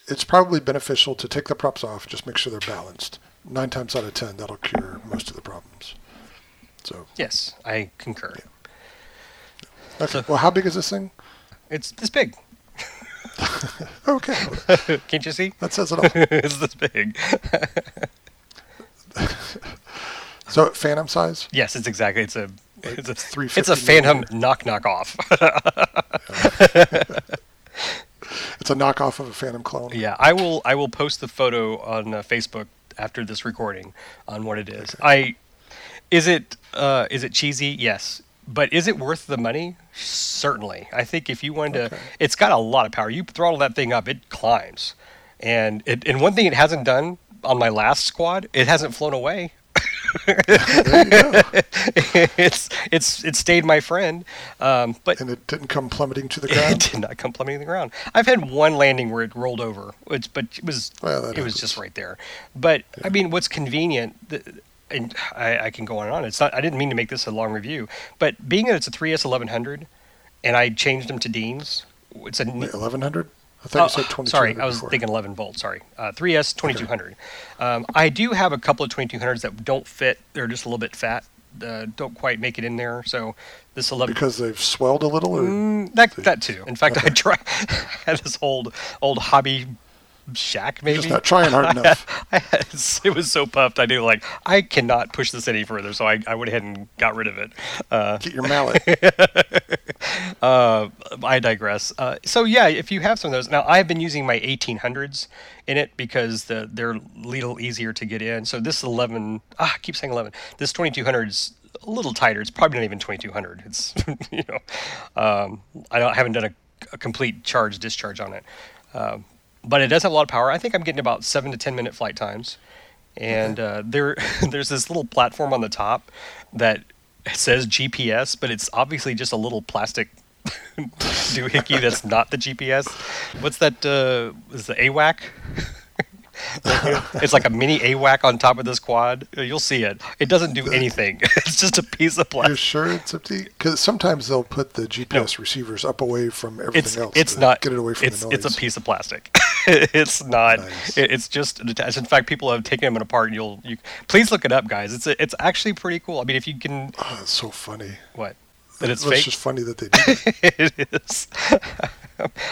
It's probably beneficial to take the props off, just make sure they're balanced. Nine times out of ten, that'll cure most of the problems. So, Yes, I concur. okay. Well, how big is this thing? It's this big. [LAUGHS] Okay, [LAUGHS] Can't you see? that says it all. [LAUGHS] it's this big. [LAUGHS] So Phantom size? Yes, it's exactly. It's a. It's a, three. it's a Phantom knock knock off. [LAUGHS] [LAUGHS] It's a knockoff of a Phantom clone. Yeah, I will. I will post the photo on uh, Facebook after this recording on what it is. I is it uh, is it cheesy? Yes, but is it worth the money? Certainly. I think if you wanted to, it's got a lot of power. You throttle that thing up, it climbs, and it, and one thing it hasn't done on my last squad, it hasn't flown away. it's it's it stayed my friend, um, but And it didn't come plummeting to the ground. it did not come plummeting to the ground. I've had one landing where it rolled over, which, but it was Well, it was just right there. But I mean, what's convenient, and I, I can go on and on. It's not. I didn't mean to make this a long review, but being that it's a 3S 1100, and I changed them to Deans. It's a Wait, 1100? I Oh, you said 2200. sorry, I was before. thinking 11 volt. Sorry, uh, 3S 2200. Um, I do have a couple of 2200s that don't fit. They're just a little bit fat. Uh, don't quite make it in there. So this 11 Because they've swelled a little? Or Mm, that that too. In fact, I try [LAUGHS] had this old old hobby shack maybe. just not trying hard [LAUGHS] enough. [LAUGHS] I had, it was so puffed. I knew like I cannot push this any further, so I, I went ahead and got rid of it. Uh, Get your mallet. [LAUGHS] uh, I digress. Uh, so yeah, if you have some of those, now I've been using my 1800s in it because the, they're a little easier to get in. So this 11, ah, I keep saying 11. This 2200's a little tighter. It's probably not even 2200. It's you know, um, I don't I haven't done a, a complete charge discharge on it, um, but it does have a lot of power. I think I'm getting about seven to 10 minute flight times, and uh, there [LAUGHS] there's this little platform on the top that says GPS, but it's obviously just a little plastic [LAUGHS] doohickey that's not the GPS. What's that? Uh, is the AWAC? [LAUGHS] [LAUGHS] it's like a mini AWAC on top of this quad. You'll see it. It doesn't do anything. [LAUGHS] It's just a piece of You're plastic. sure it's empty? Because sometimes they'll put the GPS receivers up away from everything It's else. it's not. Get it away from it's the noise. it's a piece of plastic. [LAUGHS] it's not. Nice. it- it's just attached. In fact, people have taken them apart. And you'll you please look it up, guys. It's it's actually pretty cool. I mean, if you can Oh, it's so funny. what that it's fake. just funny that they do it is.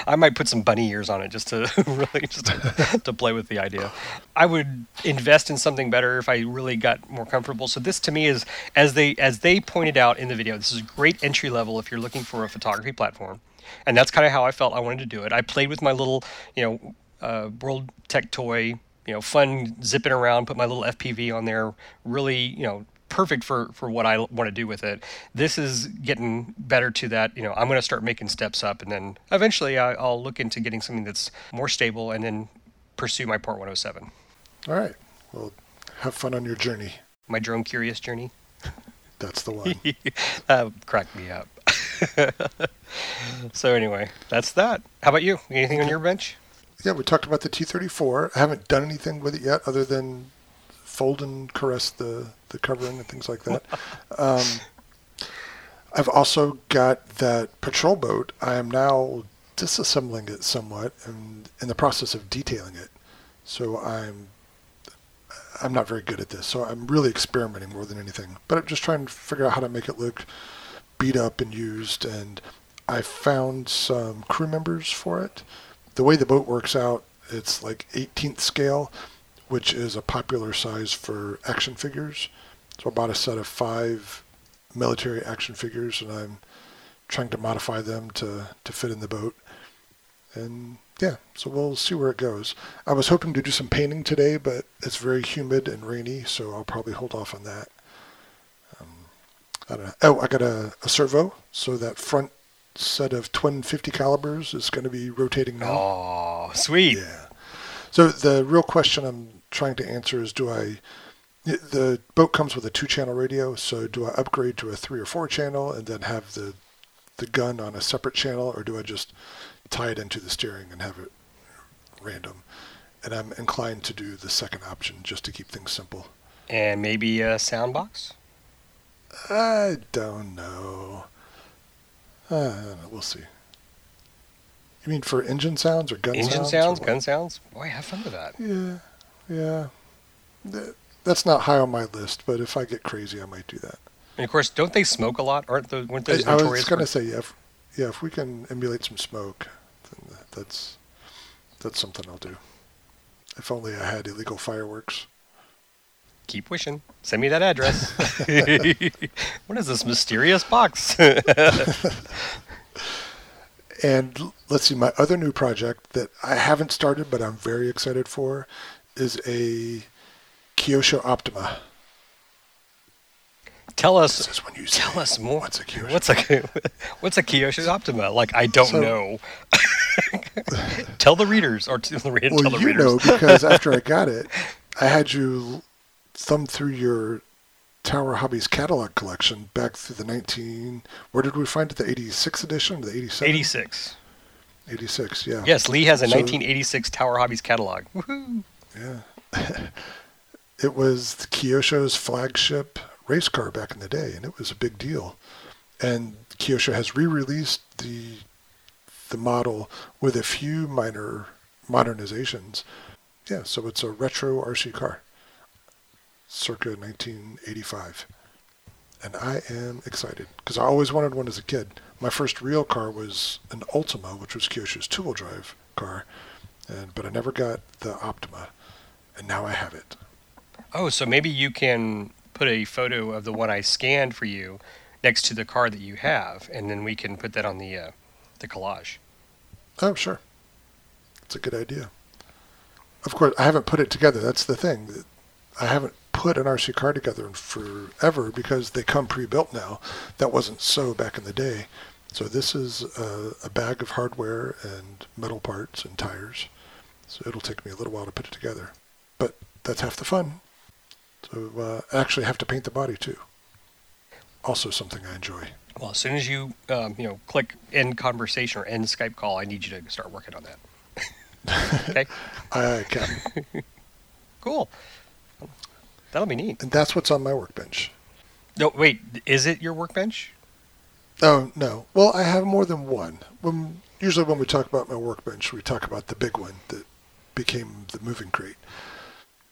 I might put some bunny ears on it just to [LAUGHS] really just to, to play with the idea. I would invest in something better if I really got more comfortable. So this to me is as they as they pointed out in the video, this is great entry level if you're looking for a photography platform. And that's kind of how I felt I wanted to do it. I played with my little, you know, uh, World Tech toy, you know, fun zipping around, put my little FPV on there, really, you know, perfect for for what I want to do with it. This is getting better to that. You know, I'm going to start making steps up, and then eventually I, I'll look into getting something that's more stable, and then pursue my Part 107, All right. Well, have fun on your journey. my drone curious journey. That's the [LAUGHS] one. that cracked me up. [LAUGHS] so anyway, that's that. How about you? Anything on your bench? yeah, we talked about the T-34. I haven't done anything with it yet other than fold and caress the, the covering and things like that. [LAUGHS] um, I've also got that patrol boat. I am now disassembling it somewhat and in the process of detailing it. So I'm I'm not very good at this. So I'm really experimenting more than anything. But I'm just trying to figure out how to make it look beat up and used and I found some crew members for it. The way the boat works out, it's like 18th scale, which is a popular size for action figures. So I bought a set of five military action figures, and I'm trying to modify them to, to fit in the boat. And yeah, so we'll see where it goes. I was hoping to do some painting today, but it's very humid and rainy, so I'll probably hold off on that. Um, I don't know. Oh, I got a, a servo, so that front set of twin 50 calibers is going to be rotating now. Oh, sweet. Yeah. So the real question I'm trying to answer is do I the boat comes with a two channel radio, so do I upgrade to a three or four channel and then have the the gun on a separate channel or do I just tie it into the steering and have it random? And I'm inclined to do the second option just to keep things simple. And maybe a sound box. I don't know. Uh, I don't know. We'll see. You mean for engine sounds or gun Engine sounds? or sounds, gun sounds. Boy, have fun with that. Yeah, yeah. Th- That's not high on my list, but if I get crazy, I might do that. And of course, don't they smoke a lot? Aren't those, weren't those I, I was going to say, yeah, if, yeah, if we can emulate some smoke, then that's that's something I'll do. If only I had illegal fireworks. Keep wishing. Send me that address. [LAUGHS] [LAUGHS] what is this mysterious box? [LAUGHS] And let's see, my other new project that I haven't started but I'm very excited for is a Kyosho Optima. tell us. you say, Tell us more. What's a Kyosho? What's a [LAUGHS] what's a Kyosho Optima? Like I don't So- know. [LAUGHS] tell the readers or tell the, read- Well, tell the you readers. know because [LAUGHS] after I got it, I had you thumb through your Tower Hobbies catalog collection back through the 19. Where did we find it? The 86 edition? The 87? 86. 86, yeah. Yes, Lee has a So- 1986 Tower Hobbies catalog. Woohoo! Yeah. [LAUGHS] it was Kyosho's flagship race car back in the day, and it was a big deal. And Kyosho has re-released the the model with a few minor modernizations. Yeah, so it's a retro RC car, circa 1985. And I am excited because I always wanted one as a kid. My first real car was an Ultima, which was Kyosho's two-wheel drive car, and but I never got the Optima, and now I have it. Oh, so maybe you can put a photo of the one I scanned for you next to the car that you have, and then we can put that on the uh, the collage. Oh, sure. It's a good idea. Of course, I haven't put it together. That's the thing. I haven't put an RC car together in forever because they come pre-built now. That wasn't so back in the day. So this is a, a bag of hardware and metal parts and tires. So it'll take me a little while to put it together. But that's half the fun. So uh, I actually have to paint the body too. Also something I enjoy. Well, as soon as you um, you know click end conversation or end Skype call, I need you to start working on that. [LAUGHS] okay, I can. [LAUGHS] cool. That'll be neat. and that's what's on my workbench. No, wait, is it your workbench? Oh no. Well, I have more than one. When usually when we talk about my workbench, we talk about the big one that became the moving crate.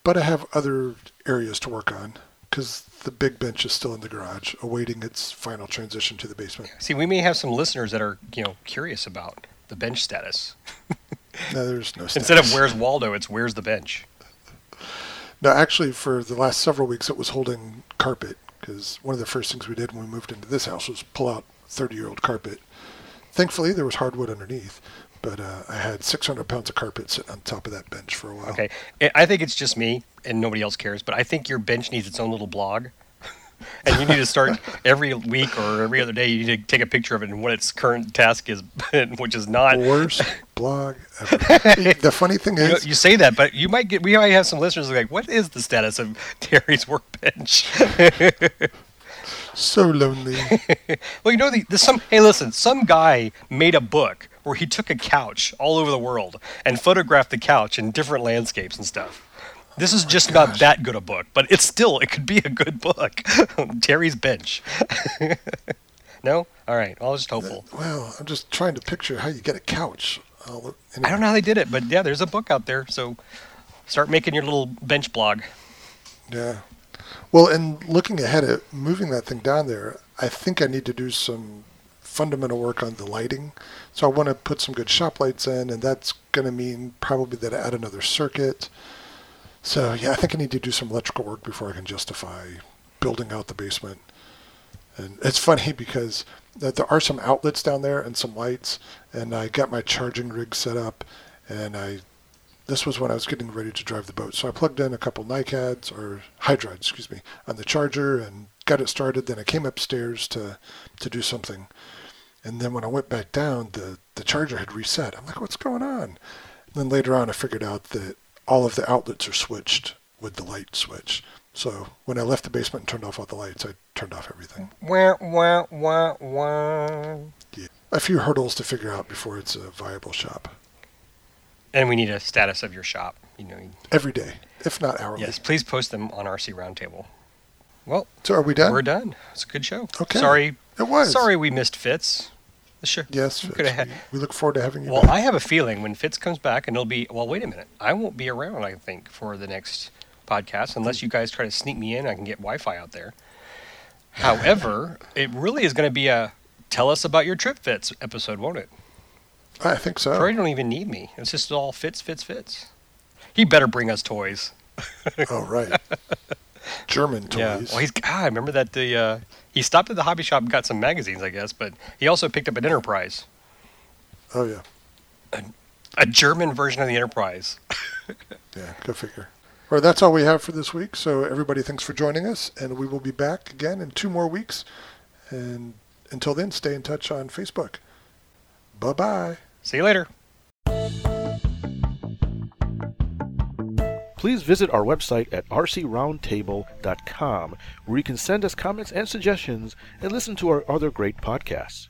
But I have other areas to work on because the big bench is still in the garage, awaiting its final transition to the basement. See, we may have some listeners that are you know curious about the bench status. [LAUGHS] No, there's no. Instead of where's Waldo, it's where's the bench. No, actually, for the last several weeks, it was holding carpet because one of the first things we did when we moved into this house was pull out 30-year-old carpet. Thankfully, there was hardwood underneath, but uh, I had 600 pounds of carpet sitting on top of that bench for a while. Okay, I- think it's just me and nobody else cares, but I think your bench needs its own little blog. [LAUGHS] and you need to start every week or every other day. You need to take a picture of it and what its current task is, [LAUGHS] which is not. worst blog ever. [LAUGHS] the funny thing You, is, you say that, but you might get. We might have some listeners like, "What is the status of Terry's workbench?" so lonely. well, you know, the, the some. Hey, listen, some guy made a book where he took a couch all over the world and photographed the couch in different landscapes and stuff. This is oh just not that good a book, but it's still it could be a good book. [LAUGHS] Terry's bench. [LAUGHS] no, all right. Well, I was just uh, hopeful. well, I'm just trying to picture how you get a couch. Uh, I'll, I don't know how they did it, but yeah, there's a book out there. So start making your little bench blog. Yeah. Well, and looking ahead at moving that thing down there, I think I need to do some fundamental work on the lighting. So I want to put some good shop lights in, and that's going to mean probably that I add another circuit. So yeah, I think I need to do some electrical work before I can justify building out the basement. And it's funny because th- there are some outlets down there and some lights, and I got my charging rig set up, and I this was when I was getting ready to drive the boat. So I plugged in a couple NiCads or hydrides, excuse me, on the charger and got it started. Then I came upstairs to to do something, and then when I went back down, the the charger had reset. I'm like, what's going on? And then later on, I figured out that all of the outlets are switched with the light switch. So when I left the basement and turned off all the lights, I turned off everything. Wah, wah, wah, wah. Yeah. A few hurdles to figure out before it's a viable shop. And we need a status of your shop. You know. Every day, if not hourly. Yes, please post them on RC Roundtable. Well, So are we done? we're done. It's a good show. Okay. Sorry. It was. Sorry we missed Fitz. Sure. Yes, We Fitz, had- we, look forward to having you Well, back. I have a feeling when Fitz comes back, and it'll be well. Wait a minute, I won't be around. I think for the next podcast, unless you guys try to sneak me in. I can get Wi-Fi out there. However, [LAUGHS] it really is going to be a tell us about your trip, Fitz episode, won't it? I think so. Troy don't even need me. It's just all Fitz, Fitz, Fitz. He better bring us toys. Oh, right. [LAUGHS] German toys. Yeah. Well, he's. God, I remember that the uh, he stopped at the hobby shop and got some magazines, I guess, but he also picked up an Enterprise, oh, yeah. a German version of the Enterprise. [LAUGHS] Yeah, go figure. Well, that's all we have for this week. So, everybody, thanks for joining us. And we will be back again in two more weeks. And until then, stay in touch on Facebook. Bye bye. See you later. Please visit our website at rcroundtable.com where you can send us comments and suggestions and listen to our other great podcasts.